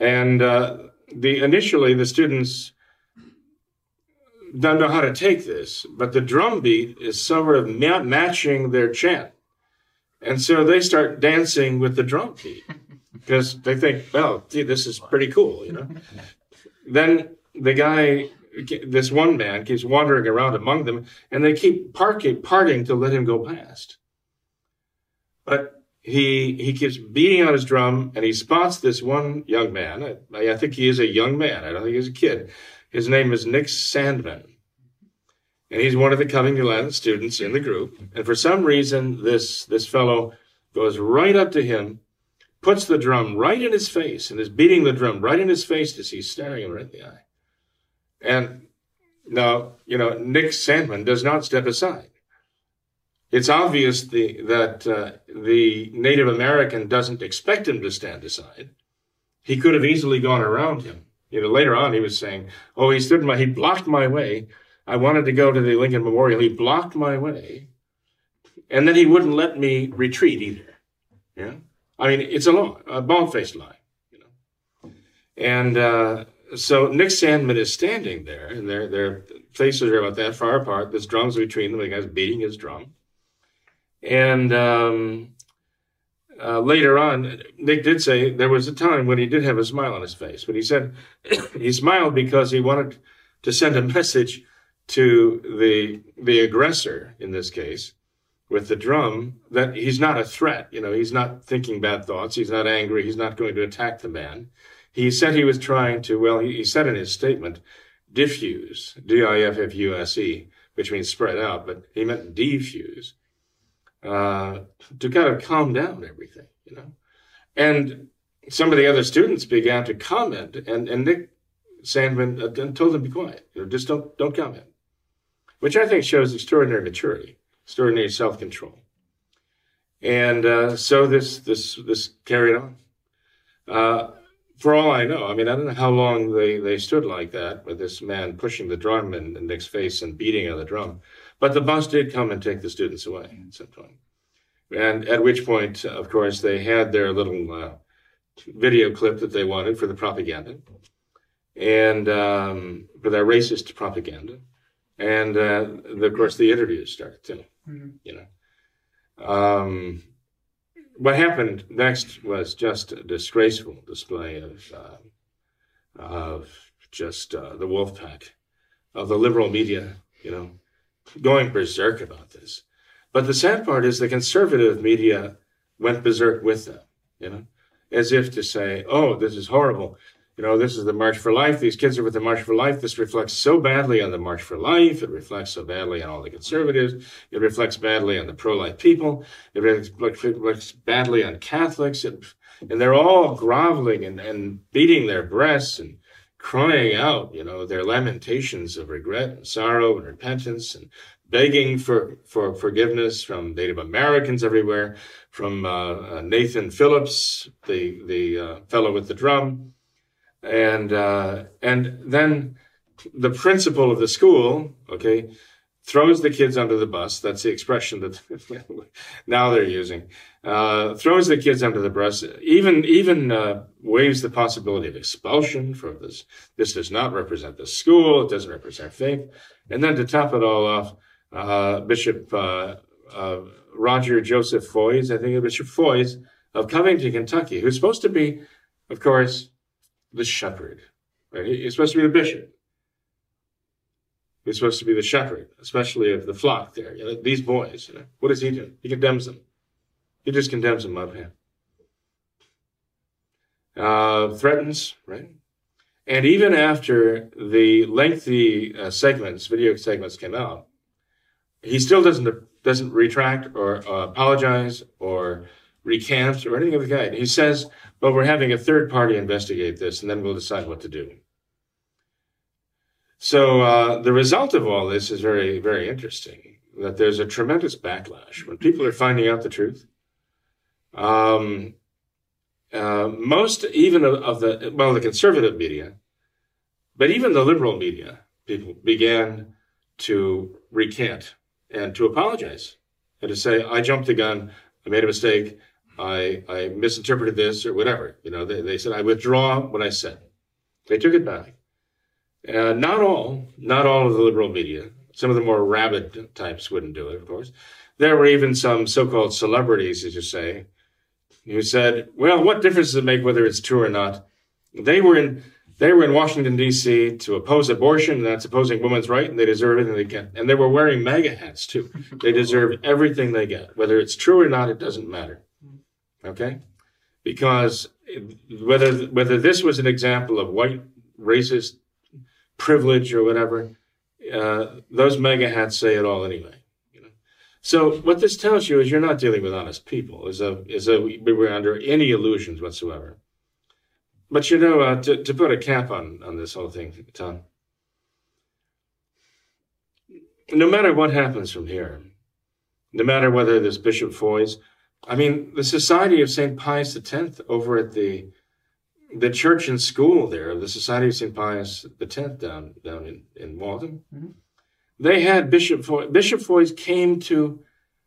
And uh, the initially the students don't know how to take this, but the drum beat is sort of ma- matching their chant. And so they start dancing with the drum beat [laughs] because they think, well, gee, this is pretty cool, you know. then the guy, this one man, keeps wandering around among them, and they keep parking, parting to let him go past. But he he keeps beating on his drum, and he spots this one young man. I, I think he is a young man. I don't think he's a kid. His name is Nick Sandmann. and he's one of the Covington Latin students in the group. And for some reason, this this fellow goes right up to him, puts the drum right in his face, and is beating the drum right in his face as he's staring him right in the eye. And now, you know, Nick Sandmann does not step aside. It's obvious the, that uh, the Native American doesn't expect him to stand aside. He could have easily gone around him. You know, later on he was saying, "Oh, he stood my, he blocked my way." I wanted to go to the Lincoln Memorial. He blocked my way. And then he wouldn't let me retreat either. Yeah. I mean, it's a law, a bald-faced lie, you know. And uh, so Nick Sandmann is standing there, and their their faces are about that far apart. There's drums between them. The guy's beating his drum. And um, uh, later on, Nick did say there was a time when he did have a smile on his face, but he said [clears throat] he smiled because he wanted to send a message to the the aggressor in this case with the drum that he's not a threat. You know he's not thinking bad thoughts. He's not angry. He's not going to attack the man. He said he was trying to well he, he said in his statement diffuse d-i-f-f-u-s-e which means spread out but he meant defuse uh, to kind of calm down everything you know and some of the other students began to comment and, and nick Sandmann uh, told them to be quiet you know just don't don't comment which I think shows extraordinary maturity, extraordinary self control. And uh, so this this this carried on. Uh, for all I know, I mean, I don't know how long they, they stood like that with this man pushing the drum in, in Nick's face and beating on the drum. But the bus did come and take the students away at some point. And at which point, of course, they had their little uh, video clip that they wanted for the propaganda and um, for their racist propaganda and uh, the, of course the interviews start too. Mm-hmm. You know, um, what happened next was just a disgraceful display of uh, of just uh, the wolf pack of the liberal media. You know, going berserk about this. But the sad part is the conservative media went berserk with them. You know, as if to say, "Oh, this is horrible." you know, this is the March for Life. These kids are with the March for Life. This reflects so badly on the March for Life. It reflects so badly on all the conservatives. It reflects badly on the pro-life people. It reflects badly on Catholics. It, and they're all groveling and, and beating their breasts and crying out, you know, their lamentations of regret and sorrow and repentance and begging for, for forgiveness from Native Americans everywhere, from uh, uh Nathan Phillips, the, the uh, fellow with the drum, and uh, and then the principal of the school, okay, throws the kids under the bus. That's the expression that [laughs] now they're using. Uh, throws the kids under the bus. Even even uh, the possibility of expulsion for this. This does not represent the school. It doesn't represent faith. And then to top it all off, uh, Bishop uh, uh, Roger Joseph Foys, I think it was Bishop Foys of Covington, Kentucky, who's supposed to be, of course, the shepherd. Right? He's supposed to be the bishop. He's supposed to be the shepherd, especially of the flock there. You know, these boys, you know, what does he do? He condemns them. He just condemns them up here. Uh, threatens, right? And even after the lengthy uh, segments, video segments came out, he still doesn't doesn't retract or uh, apologize or recant or anything of the kind. He says, but we're having a third party investigate this, and then we'll decide what to do. So uh, the result of all this is very, very interesting. That there's a tremendous backlash when people are finding out the truth. Um, uh, most even of, of, the well, the conservative media, but even the liberal media, people began to recant and to apologize and to say, "I jumped the gun. I made a mistake. I, I misinterpreted this or whatever. You know, they, they said, I withdraw what I said. They took it back. Uh, not all, not all of the liberal media. Some of the more rabid types wouldn't do it, of course. There were even some so-called celebrities, as you say, who said, "Well, what difference does it make whether it's true or not?" They were in they were in Washington D.C. to oppose abortion. That's opposing women's right, and they deserve everything they get. And they were wearing MAGA hats too. They deserve everything they get, whether it's true or not. It doesn't matter. Okay, because whether whether this was an example of white racist privilege or whatever, uh, those MAGA hats say it all anyway. You know? So what this tells you is you're not dealing with honest people. Is a is a we were under any illusions whatsoever. But you know, uh, to, to put a cap on on this whole thing, Tom. No matter what happens from here, no matter whether there's Bishop Foys, I mean, the Society of St. Pius X over at the the church and school there, the Society of St. Pius X down down in, in Waltham, mm-hmm. they had Bishop Foy. Bishop Foys came to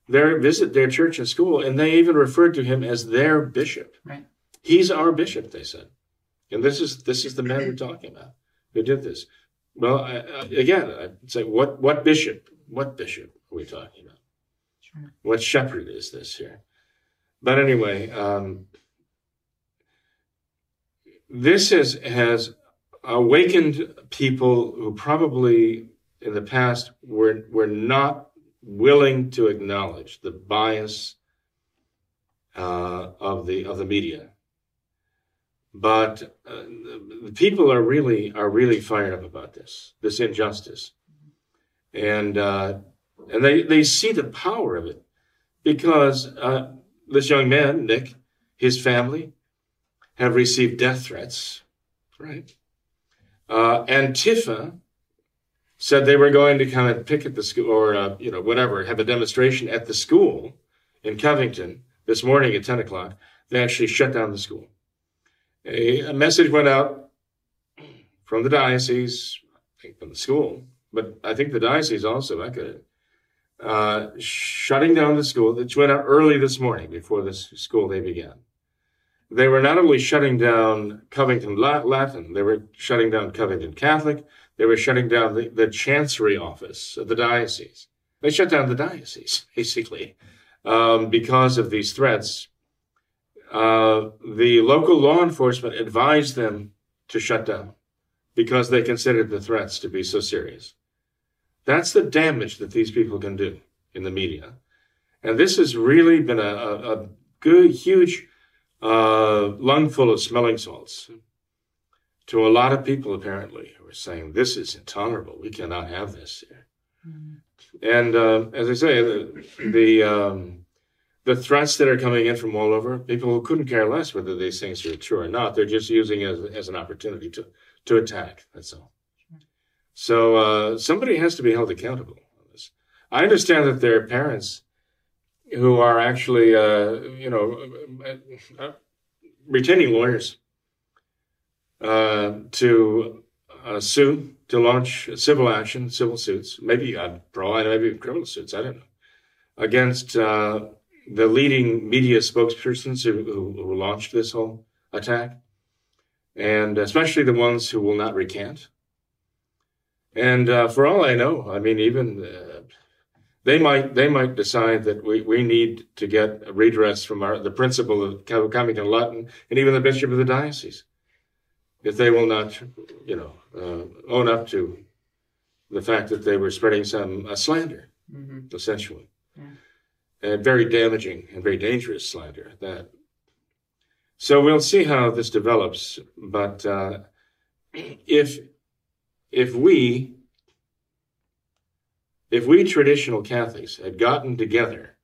their visit their church and school, and they even referred to him as their bishop. Right. He's our bishop, they said. And this is this is the man we're talking about who did this. Well, I, I, again, I'd say, what what bishop? What bishop are we talking about? Sure. What shepherd is this here? But anyway, um, this has has awakened people who probably in the past were were not willing to acknowledge the bias uh, of the of the media. But uh, the people are really are really fired up about this this injustice, and uh, and they they see the power of it because uh, this young man Nick, his family, have received death threats, right? Uh, Antifa said they were going to come and picket the school or uh, you know whatever have a demonstration at the school in Covington this morning at ten o'clock. They actually shut down the school a, a message went out from the diocese, I think from the school, but I think the diocese also echoed it, uh, shutting down the school, which went out early this morning before the school day began. They were not only shutting down Covington Latin, they were shutting down Covington Catholic, they were shutting down the, the chancery office of the diocese. They shut down the diocese, [laughs] basically, um, because of these threats uh, the local law enforcement advised them to shut down because they considered the threats to be so serious. That's the damage that these people can do in the media. And this has really been a, a, a good, huge uh, lungful of smelling salts to a lot of people, apparently, who are saying, This is intolerable. We cannot have this here. Mm-hmm. And uh, as I say, the, the um, the threats that are coming in from all over, people who couldn't care less whether these things are true or not, they're just using it as, as an opportunity to, to attack. That's all. So uh, somebody has to be held accountable on this. I understand that their parents who are actually, uh, you know, uh, uh retaining lawyers uh, to uh, sue, to launch civil action, civil suits, maybe uh, pro, maybe criminal suits. I don't know against the leading media spokespersons who, who, who, launched this whole attack, and especially the ones who will not recant. And uh, for all I know, I mean, even uh, they might they might decide that we, we need to get a redress from our, the principal of Covington Latin and even the bishop of the diocese, if they will not, you know, uh, own up to the fact that they were spreading some uh, slander, mm-hmm. essentially. Yeah and very damaging and very dangerous slander that. So we'll see how this develops. But uh, if if we if we traditional Catholics had gotten together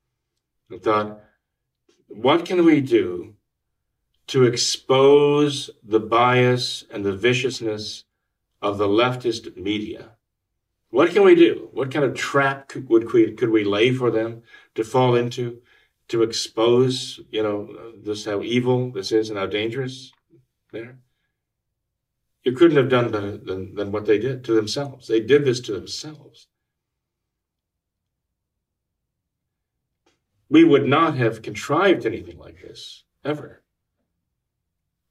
and thought, what can we do to expose the bias and the viciousness of the leftist media? What can we do? What kind of trap could, would we, could we lay for them to fall into, to expose, you know, this how evil this is and how dangerous there? You couldn't have done better than, than what they did to themselves. They did this to themselves. We would not have contrived anything like this ever.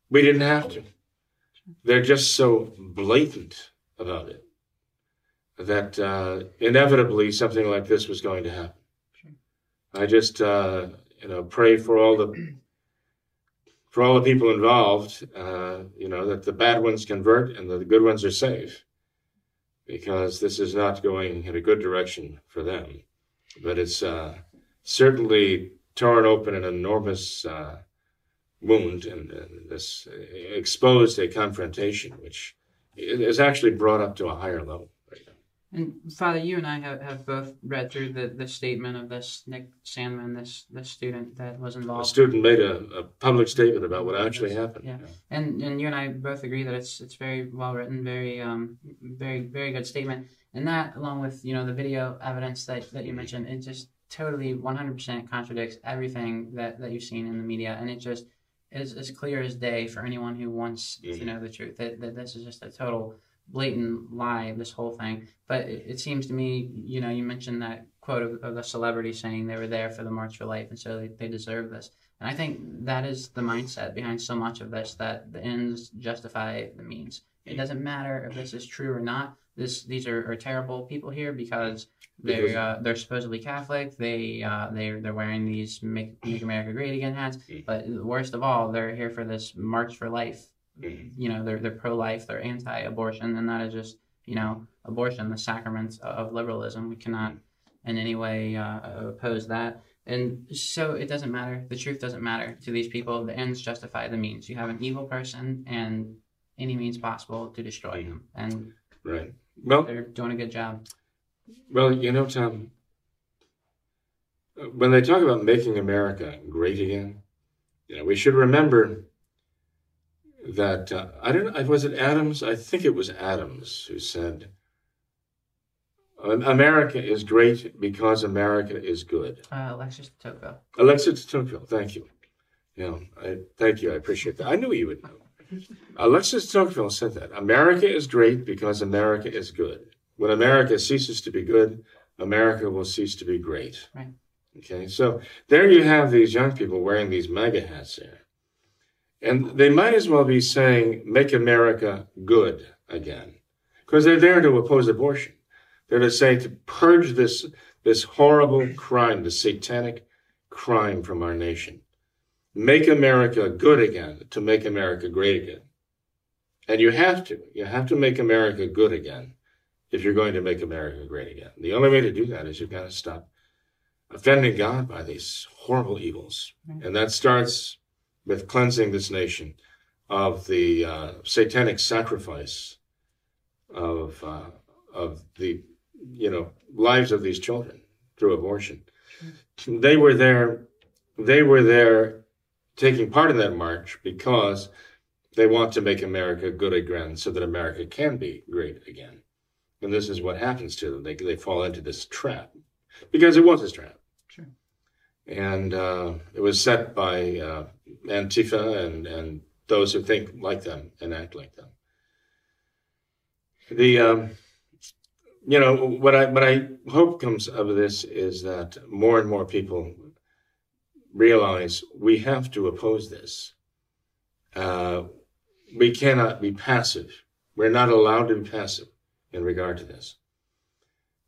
We didn't have to. They're just so blatant about it. That uh, inevitably something like this was going to happen. I just, uh, you know, pray for all the for all the people involved, uh, you know, that the bad ones convert and the good ones are safe, because this is not going in a good direction for them. But it's uh, certainly torn open an enormous uh, wound and, and this exposed a confrontation which is actually brought up to a higher level. And Father, you and I have, have both read through the, the statement of this Nick Sandmann, this this student that was involved. A student made a, a public statement about what actually happened. Yeah. yeah. and and you and I both agree that it's it's very well written, very um very very good statement. And that, along with you know the video evidence that, that you mentioned, it just totally 100% contradicts everything that, that you've seen in the media, and it just is as clear as day for anyone who wants mm-hmm. to know the truth that, that this is just a total blatant lie this whole thing. But it, it seems to me you know you mentioned that quote of, of the celebrity saying they were there for the march for life and so they, they deserve this. And i think that is the mindset behind so much of this that the ends justify the means. It doesn't matter if this is true or not this these are, are terrible people here because they're uh, they're supposedly Catholic. They uh, they they're wearing these make make America great again hats. Mm. But worst of all, they're here for this March for Life. Mm. You know, they're they're pro life. They're anti abortion, and that is just you know abortion, the sacrament of liberalism. We cannot in any way uh, oppose that. And so it doesn't matter. The truth doesn't matter to these people. The ends justify the means. You have an evil person, and any means possible to destroy him. And right. Well, they're doing a good job. Well, you know, Tom, when they talk about making America great again, you know, we should remember that uh, I don't know, was it Adams? I think it was Adams who said, America is great because America is good. Uh, Alexis de Tocqueville. Alexis de Tocqueville, thank you. Know, I, thank you. I appreciate that. I knew you would know. Alexis Tocqueville said that America is great because America is good. When America ceases to be good, America will cease to be great. Right. Okay, so there you have these young people wearing these MAGA hats there. And they might as well be saying, make America good again. Because they're there to oppose abortion. They're to say to purge this, this horrible crime, the satanic crime from our nation. Make America good again to make America great again. And you have to. You have to make America good again if you're going to make America great again. The only way to do that is you've got to stop offending God by these horrible evils. And that starts with cleansing this nation of the uh, satanic sacrifice of, uh, of the, you know, lives of these children through abortion. They were there, they were there taking part in that march because they want to make America good again so that America can be great again. And this is what happens to them. They, they fall into this trap because it was a trap. Sure. And uh, it was set by uh, Antifa and, and those who think like them and act like them. The, um, you know, what I, what I hope comes of this is that more and more people realize we have to oppose this. Uh, we cannot be passive. We're not allowed to be passive in regard to this.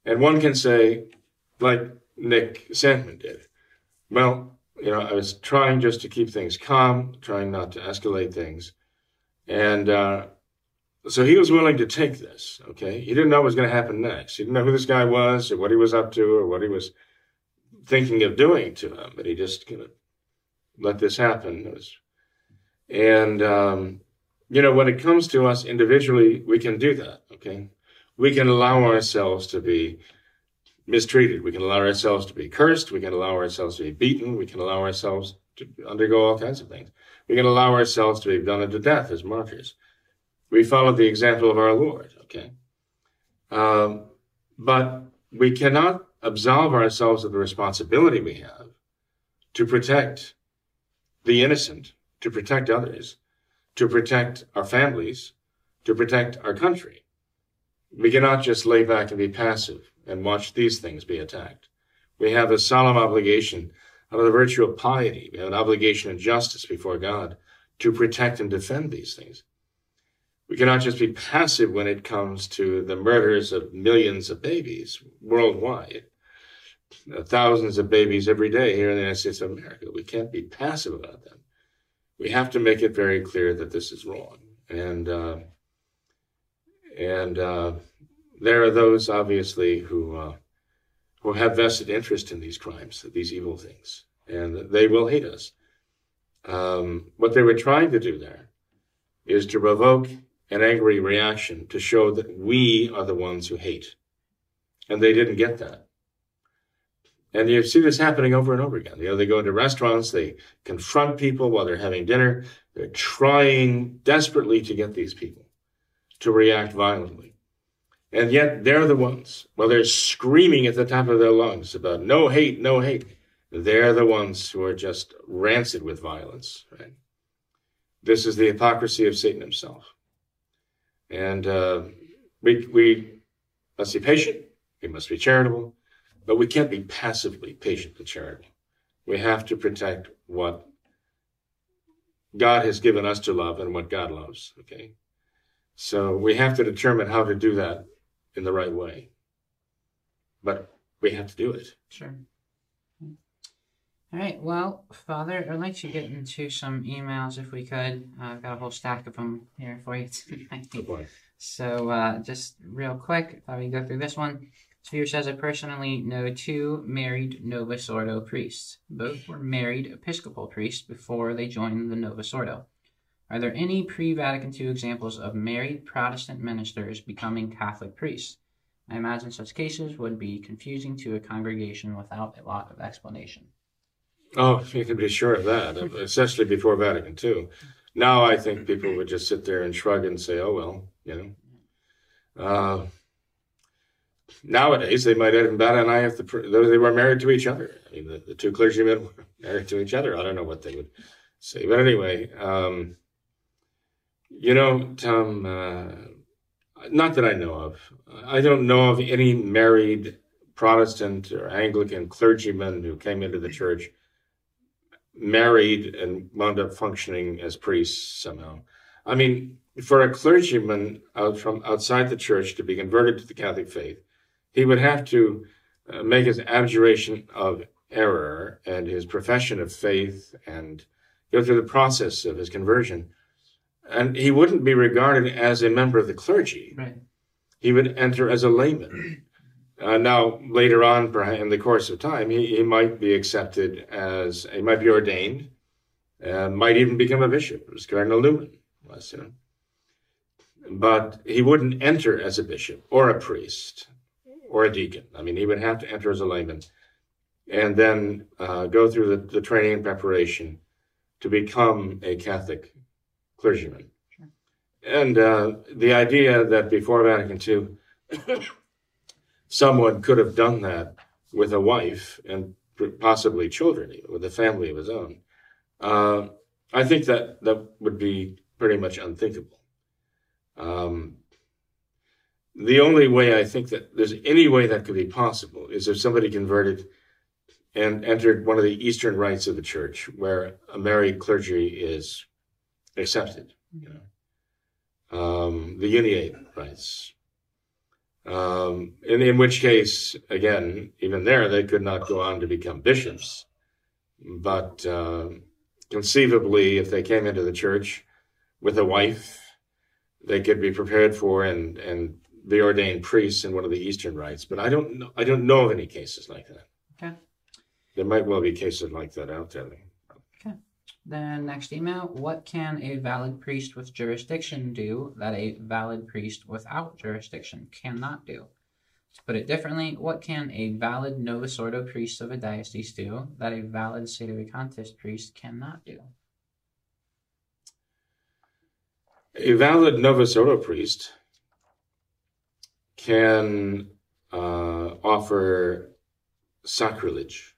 And one can say, like Nick Sandmann did, well, you know, I was trying just to keep things calm, trying not to escalate things. And uh, so he was willing to take this, okay? He didn't know what was going to happen next. He didn't know who this guy was or what he was up to or what he was thinking of doing to him, but he just kind of let this happen. Was, and, um, you know, when it comes to us individually, we can do that, okay? we can allow ourselves to be mistreated. We can allow ourselves to be cursed. We can allow ourselves to be beaten. We can allow ourselves to undergo all kinds of things. We can allow ourselves to be done unto death as martyrs. We follow the example of our Lord, okay? Um, but we cannot absolve ourselves of the responsibility we have to protect the innocent, to protect others, to protect our families, to protect our country. We cannot just lay back and be passive and watch these things be attacked. We have a solemn obligation out of the virtue of piety. We have an obligation of justice before God to protect and defend these things. We cannot just be passive when it comes to the murders of millions of babies worldwide. Uh, thousands of babies every day here in the United States of America. We can't be passive about them. We have to make it very clear that this is wrong. And uh, and uh, there are those obviously who uh, who have vested interest in these crimes, these evil things, and they will hate us. Um, what they were trying to do there is to provoke an angry reaction to show that we are the ones who hate. And they didn't get that. And you see this happening over and over again. You know, they go into restaurants, they confront people while they're having dinner. They're trying desperately to get these people to react violently. And yet they're the ones, while they're screaming at the top of their lungs about no hate, no hate, they're the ones who are just rancid with violence, right? This is the hypocrisy of Satan himself. And uh, we, we must be patient, we must be charitable, but we can't be passively patient and charitable. We have to protect what God has given us to love and what God loves, okay? So we have to determine how to do that in the right way. But we have to do it. Sure. All right. Well, Father, I'd like to get into some emails if we could. Uh, I've got a whole stack of them here for you [laughs] tonight. Good boy. So, uh, just real quick, thought we'd go through this one. Sphere says, I personally know two married Novus Ordo priests. Both were married Episcopal priests before they joined the Novus Ordo. Are there any pre Vatican II examples of married Protestant ministers becoming Catholic priests? I imagine such cases would be confusing to a congregation without a lot of explanation. Oh, you can be sure of that, especially before Vatican II. Now I think people would just sit there and shrug and say, oh, well, you know. Uh, nowadays, they might even bat an eye if the, they were married to each other. I mean, the, the, two clergymen were [laughs] married to each other. I don't know what they would say. But anyway, um, you know, Tom, uh, not that I know of. I don't know of any married Protestant or Anglican clergyman who came into the church married and wound up functioning as priests somehow. I mean, for a clergyman out from outside the church to be converted to the Catholic faith, he would have to uh, make his abjuration of error and his profession of faith and go through the process of his conversion. And he wouldn't be regarded as a member of the clergy. Right. He would enter as a layman. Uh, now, later on, in the course of time, he, he might be accepted as, he might be ordained, and might even become a bishop, as Cardinal Newman was, you know. But he wouldn't enter as a bishop or a priest or a deacon. I mean, he would have to enter as a layman and then uh, go through the, the training and preparation to become a Catholic clergyman. Sure. And uh, the idea that before Vatican II, [coughs] someone could have done that with a wife and possibly children, even, with a family of his own. Uh, I think that that would be pretty much unthinkable. Um, the only way I think that there's any way that could be possible is if somebody converted and entered one of the Eastern rites of the church, where a married clergy is accepted. You know, um, the uniate rites, um, in, in which case, again, even there, they could not go on to become bishops. But uh, conceivably, if they came into the church with a wife, they could be prepared for and, and be ordained priests in one of the Eastern rites. But I don't know, I don't know of any cases like that. Okay. There might well be cases like that out there. Okay. Then next email, what can a valid priest with jurisdiction do that a valid priest without jurisdiction cannot do? To put it differently, what can a valid Novus Ordo priest of a diocese do that a valid sedevacantist priest cannot do? A valid Novus Ordo priest can uh, offer sacrilege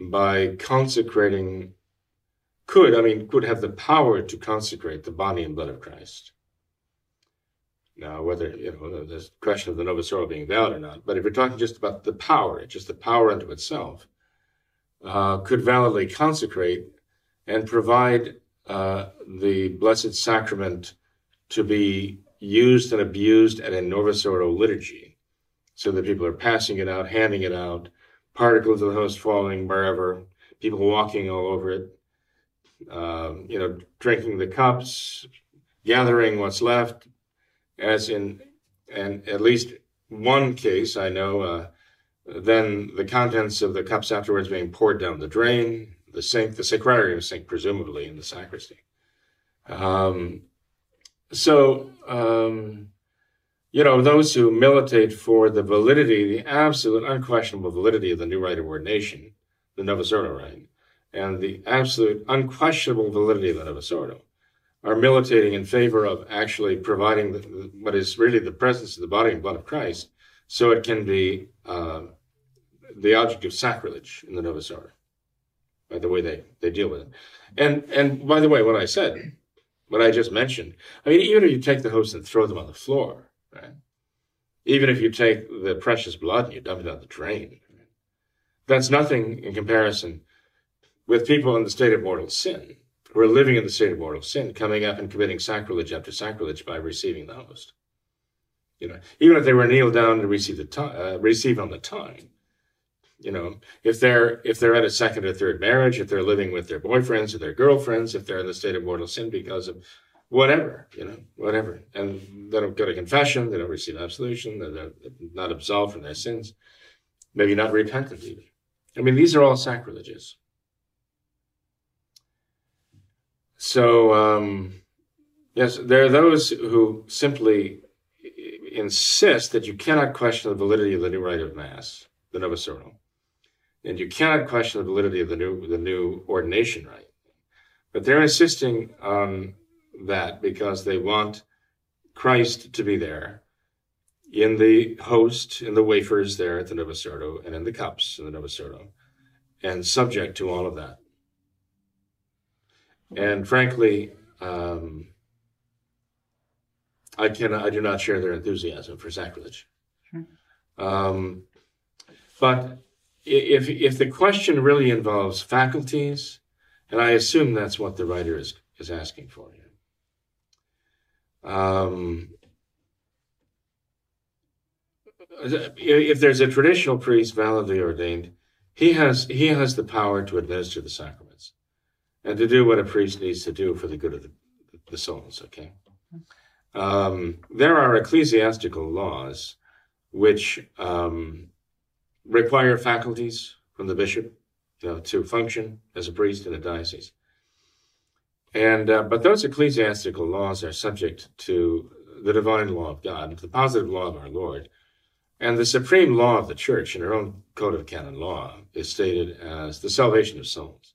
by consecrating, could, I mean, could have the power to consecrate the body and blood of Christ. Now, whether, you know, there's a question of the Novus Ordo being valid or not, but if you're talking just about the power, just the power unto itself, uh, could validly consecrate and provide uh, the Blessed Sacrament to be used and abused at a Novus Ordo liturgy, so that people are passing it out, handing it out, particles of the host falling wherever, people walking all over it, um, you know, drinking the cups, gathering what's left, as in, and at least one case I know, uh, then the contents of the cups afterwards being poured down the drain, the sink, the sacrarium sink, presumably in the sacristy. Um, so, um, you know, those who militate for the validity, the absolute unquestionable validity of the new rite of ordination, the Novus Ordo rite, and the absolute unquestionable validity of the Novus Ordo, are militating in favor of actually providing the, what is really the presence of the body and blood of Christ, so it can be uh, the object of sacrilege in the Novus Ordo, by the way they, they deal with it. And and by the way, what I said, what I just mentioned, I mean, even if you take the host and throw them on the floor, right? Even if you take the precious blood and you dump it down the drain, that's nothing in comparison with people in the state of mortal sin who are living in the state of mortal sin, coming up and committing sacrilege after sacrilege by receiving the host. You know, even if they were kneeled down to receive the time, uh, receive on the time, you know, if they're if they're at a second or third marriage, if they're living with their boyfriends or their girlfriends, if they're in the state of mortal sin because of whatever, you know, whatever, and they don't go to confession, they don't receive absolution, they're not absolved from their sins, maybe not repentant even. I mean, these are all sacrileges. So, um, yes, there are those who simply insist that you cannot question the validity of the new rite of Mass, the Novus Ordo, and you cannot question the validity of the new the new ordination rite. But they're insisting on that because they want Christ to be there in the host, in the wafers there at the Novus Ordo, and in the cups in the Novus Ordo, and subject to all of that. And frankly, um, I can I do not share their enthusiasm for sacrilege. Sure. Um, but if if the question really involves faculties, and I assume that's what the writer is is asking for here. Um, if there's a traditional priest validly ordained, he has he has the power to administer the sacraments and to do what a priest needs to do for the good of the, the souls. Okay. Um, there are ecclesiastical laws which um, require faculties from the bishop you know, to function as a priest in a diocese. And uh, but those ecclesiastical laws are subject to the divine law of God, the positive law of our Lord, and the supreme law of the Church in her own code of canon law is stated as the salvation of souls.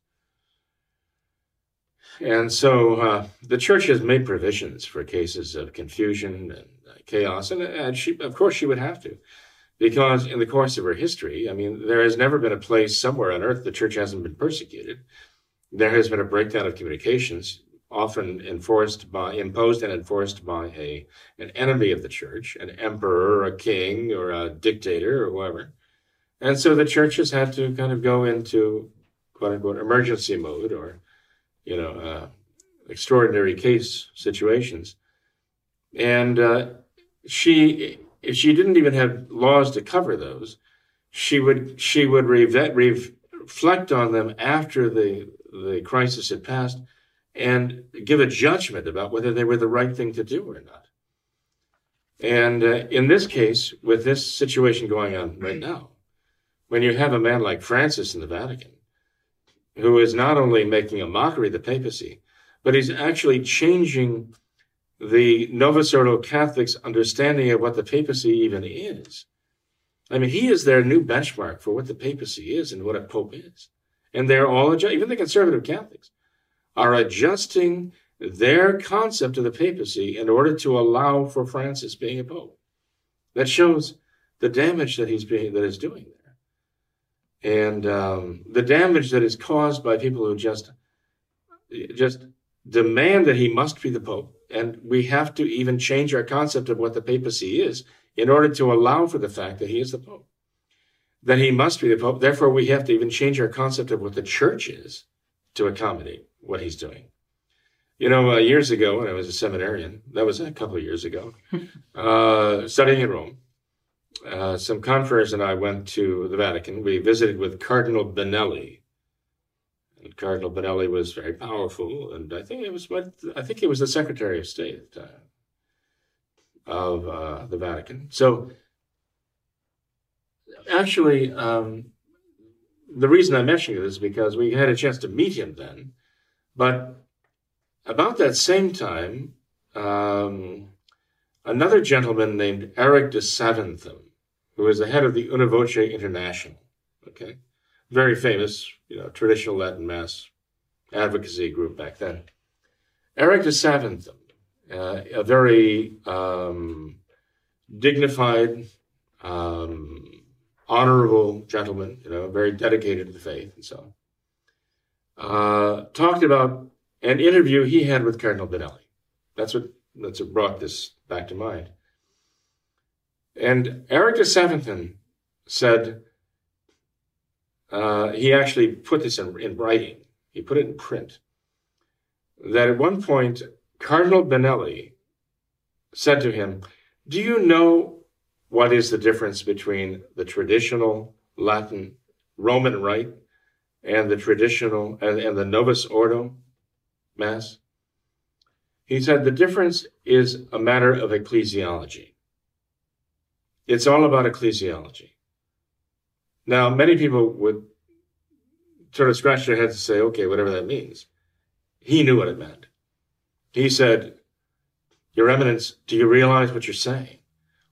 And so uh, the church has made provisions for cases of confusion and uh, chaos, and, and she, of course, she would have to, because in the course of her history, I mean, there has never been a place somewhere on earth the church hasn't been persecuted. There has been a breakdown of communications, often enforced by, imposed and enforced by a an enemy of the church, an emperor, or a king, or a dictator, or whoever. And so the church has had to kind of go into quote unquote emergency mode or you know, uh, extraordinary case situations. And uh, she, if she didn't even have laws to cover those, she would she would reflect on them after the the crisis had passed and give a judgment about whether they were the right thing to do or not. And uh, in this case, with this situation going on right now, when you have a man like Francis in the Vatican, who is not only making a mockery of the papacy, but he's actually changing the Novus Ordo Catholics' understanding of what the papacy even is. I mean, he is their new benchmark for what the papacy is and what a pope is. And they're all, even the conservative Catholics, are adjusting their concept of the papacy in order to allow for Francis being a pope. That shows the damage that he's being, that is doing there. and um, the damage that is caused by people who just just demand that he must be the pope and we have to even change our concept of what the papacy is in order to allow for the fact that he is the pope that he must be the pope therefore we have to even change our concept of what the church is to accommodate what he's doing You know, uh, years ago when I was a seminarian, that was a couple of years ago, [laughs] uh, studying in Rome, uh, some confreres and I went to the Vatican. We visited with Cardinal Benelli. Cardinal Benelli was very powerful, and I think it was I think he was the Secretary of State at the time of uh, the Vatican. So, actually, um, the reason I mention it is because we had a chance to meet him then, but about that same time, um, another gentleman named Eric de Saventhem who was the head of the Una Voce International. Okay, very famous, you know, traditional Latin Mass advocacy group back then. Eric de Saventhem, uh, a very um, dignified, um, honorable gentleman, you know, very dedicated to the faith and so on, uh, talked about an interview he had with Cardinal Benelli. That's what that's what brought this back to mind. And Eric de Saventhem said, uh, he actually put this in, in writing, he put it in print, that at one point, Cardinal Benelli said to him, Do you know what is the difference between the traditional Latin Roman rite and the traditional and, and the Novus Ordo Mass? He said the difference is a matter of ecclesiology. It's all about ecclesiology. Now, many people would sort of scratch their heads and say, okay, whatever that means. He knew what it meant. He said, Your Eminence, do you realize what you're saying?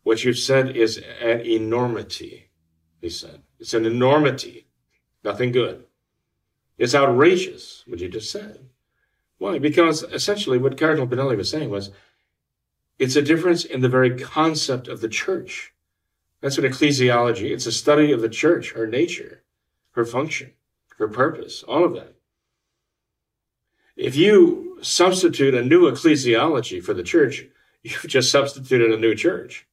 What you've said is an enormity, he said. It's an enormity, nothing good. It's outrageous, what you just said. Why? Because essentially what Cardinal Benelli was saying was, it's a difference in the very concept of the church. That's what ecclesiology, it's a study of the church, her nature, her function, her purpose, all of that. If you substitute a new ecclesiology for the church, [laughs] you've just substituted a new church.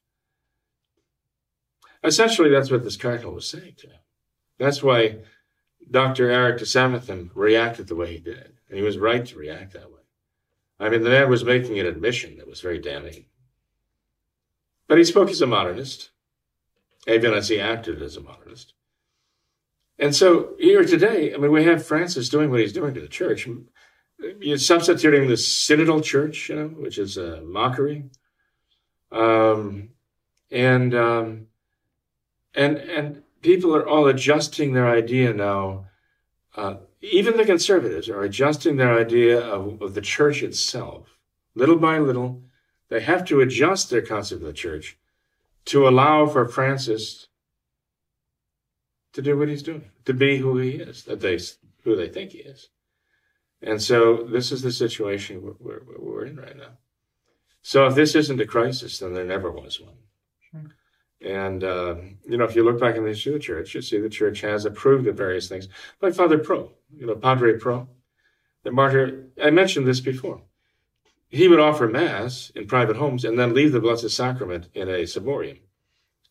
Essentially, that's what this cardinal was saying to him. That's why Dr. Eric de Saventhem reacted the way he did. And he was right to react that way. I mean, the man was making an admission that was very damning. But he spoke as a modernist even as he acted as a modernist. And so here today, I mean, we have Francis doing what he's doing to the church. He's substituting the synodal church, you know, which is a mockery. Um, and, um, and, and people are all adjusting their idea now. Uh, even the conservatives are adjusting their idea of, of the church itself. Little by little, they have to adjust their concept of the church to allow for Francis to do what he's doing, to be who he is, that they who they think he is. And so this is the situation we're, we're, we're in right now. So if this isn't a crisis, then there never was one. Sure. And, uh, you know, if you look back in the history of the church, you see the church has approved of various things, like Father Pro, you know, Padre Pro, the martyr. I mentioned this before he would offer mass in private homes and then leave the Blessed Sacrament in a ciborium,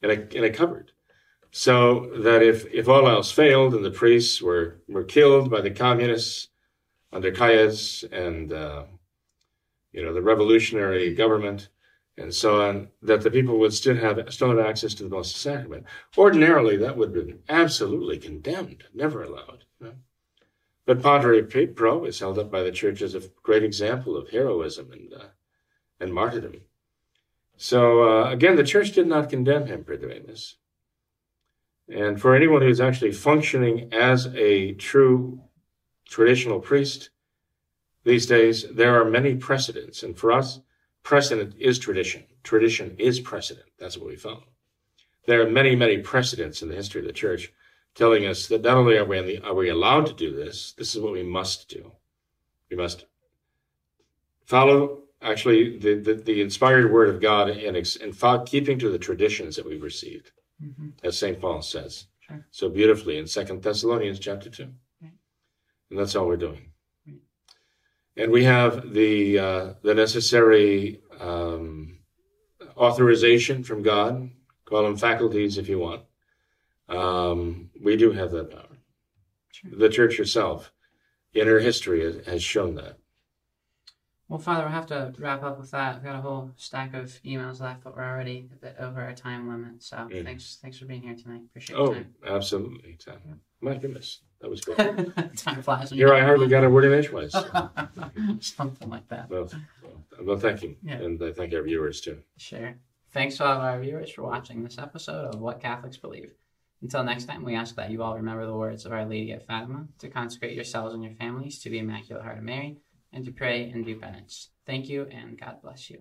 in a, in a cupboard. So that if, if all else failed and the priests were, were killed by the communists under Calles and, uh, you know, the revolutionary government and so on, that the people would still have, still have access to the Blessed Sacrament. Ordinarily, that would have been absolutely condemned, never allowed. You know? But Padre Pro is held up by the church as a great example of heroism and, uh, and martyrdom. So uh, again, the church did not condemn him, Predominus. And for anyone who's actually functioning as a true traditional priest these days, there are many precedents. And for us, precedent is tradition. Tradition is precedent. That's what we follow. There are many, many precedents in the history of the church telling us that not only are we, are we allowed to do this, this is what we must do. We must follow actually the, the, the inspired word of God and, and keeping to the traditions that we've received, mm-hmm. as St. Paul says sure. so beautifully in Second Thessalonians chapter 2. Right. And that's all we're doing. Right. And we have the, uh, the necessary um, authorization from God, call them faculties if you want, um, we do have that power. Sure. The church herself, in her history, has, shown that. Well, Father, we'll have to wrap up with that. We've got a whole stack of emails left, but we're already a bit over our time limit. So Yeah. thanks, thanks for being here tonight. Appreciate your Oh, time. absolutely. My goodness, that was good. [laughs] time flies. Here I hardly got a word in edgewise. [laughs] Something like that. Well, well, thank you, Yeah. and I thank our viewers too. Sure. Thanks to all of our viewers for watching this episode of What Catholics Believe. Until next time, we ask that you all remember the words of Our Lady at Fatima to consecrate yourselves and your families to the Immaculate Heart of Mary and to pray and do penance. Thank you, and God bless you.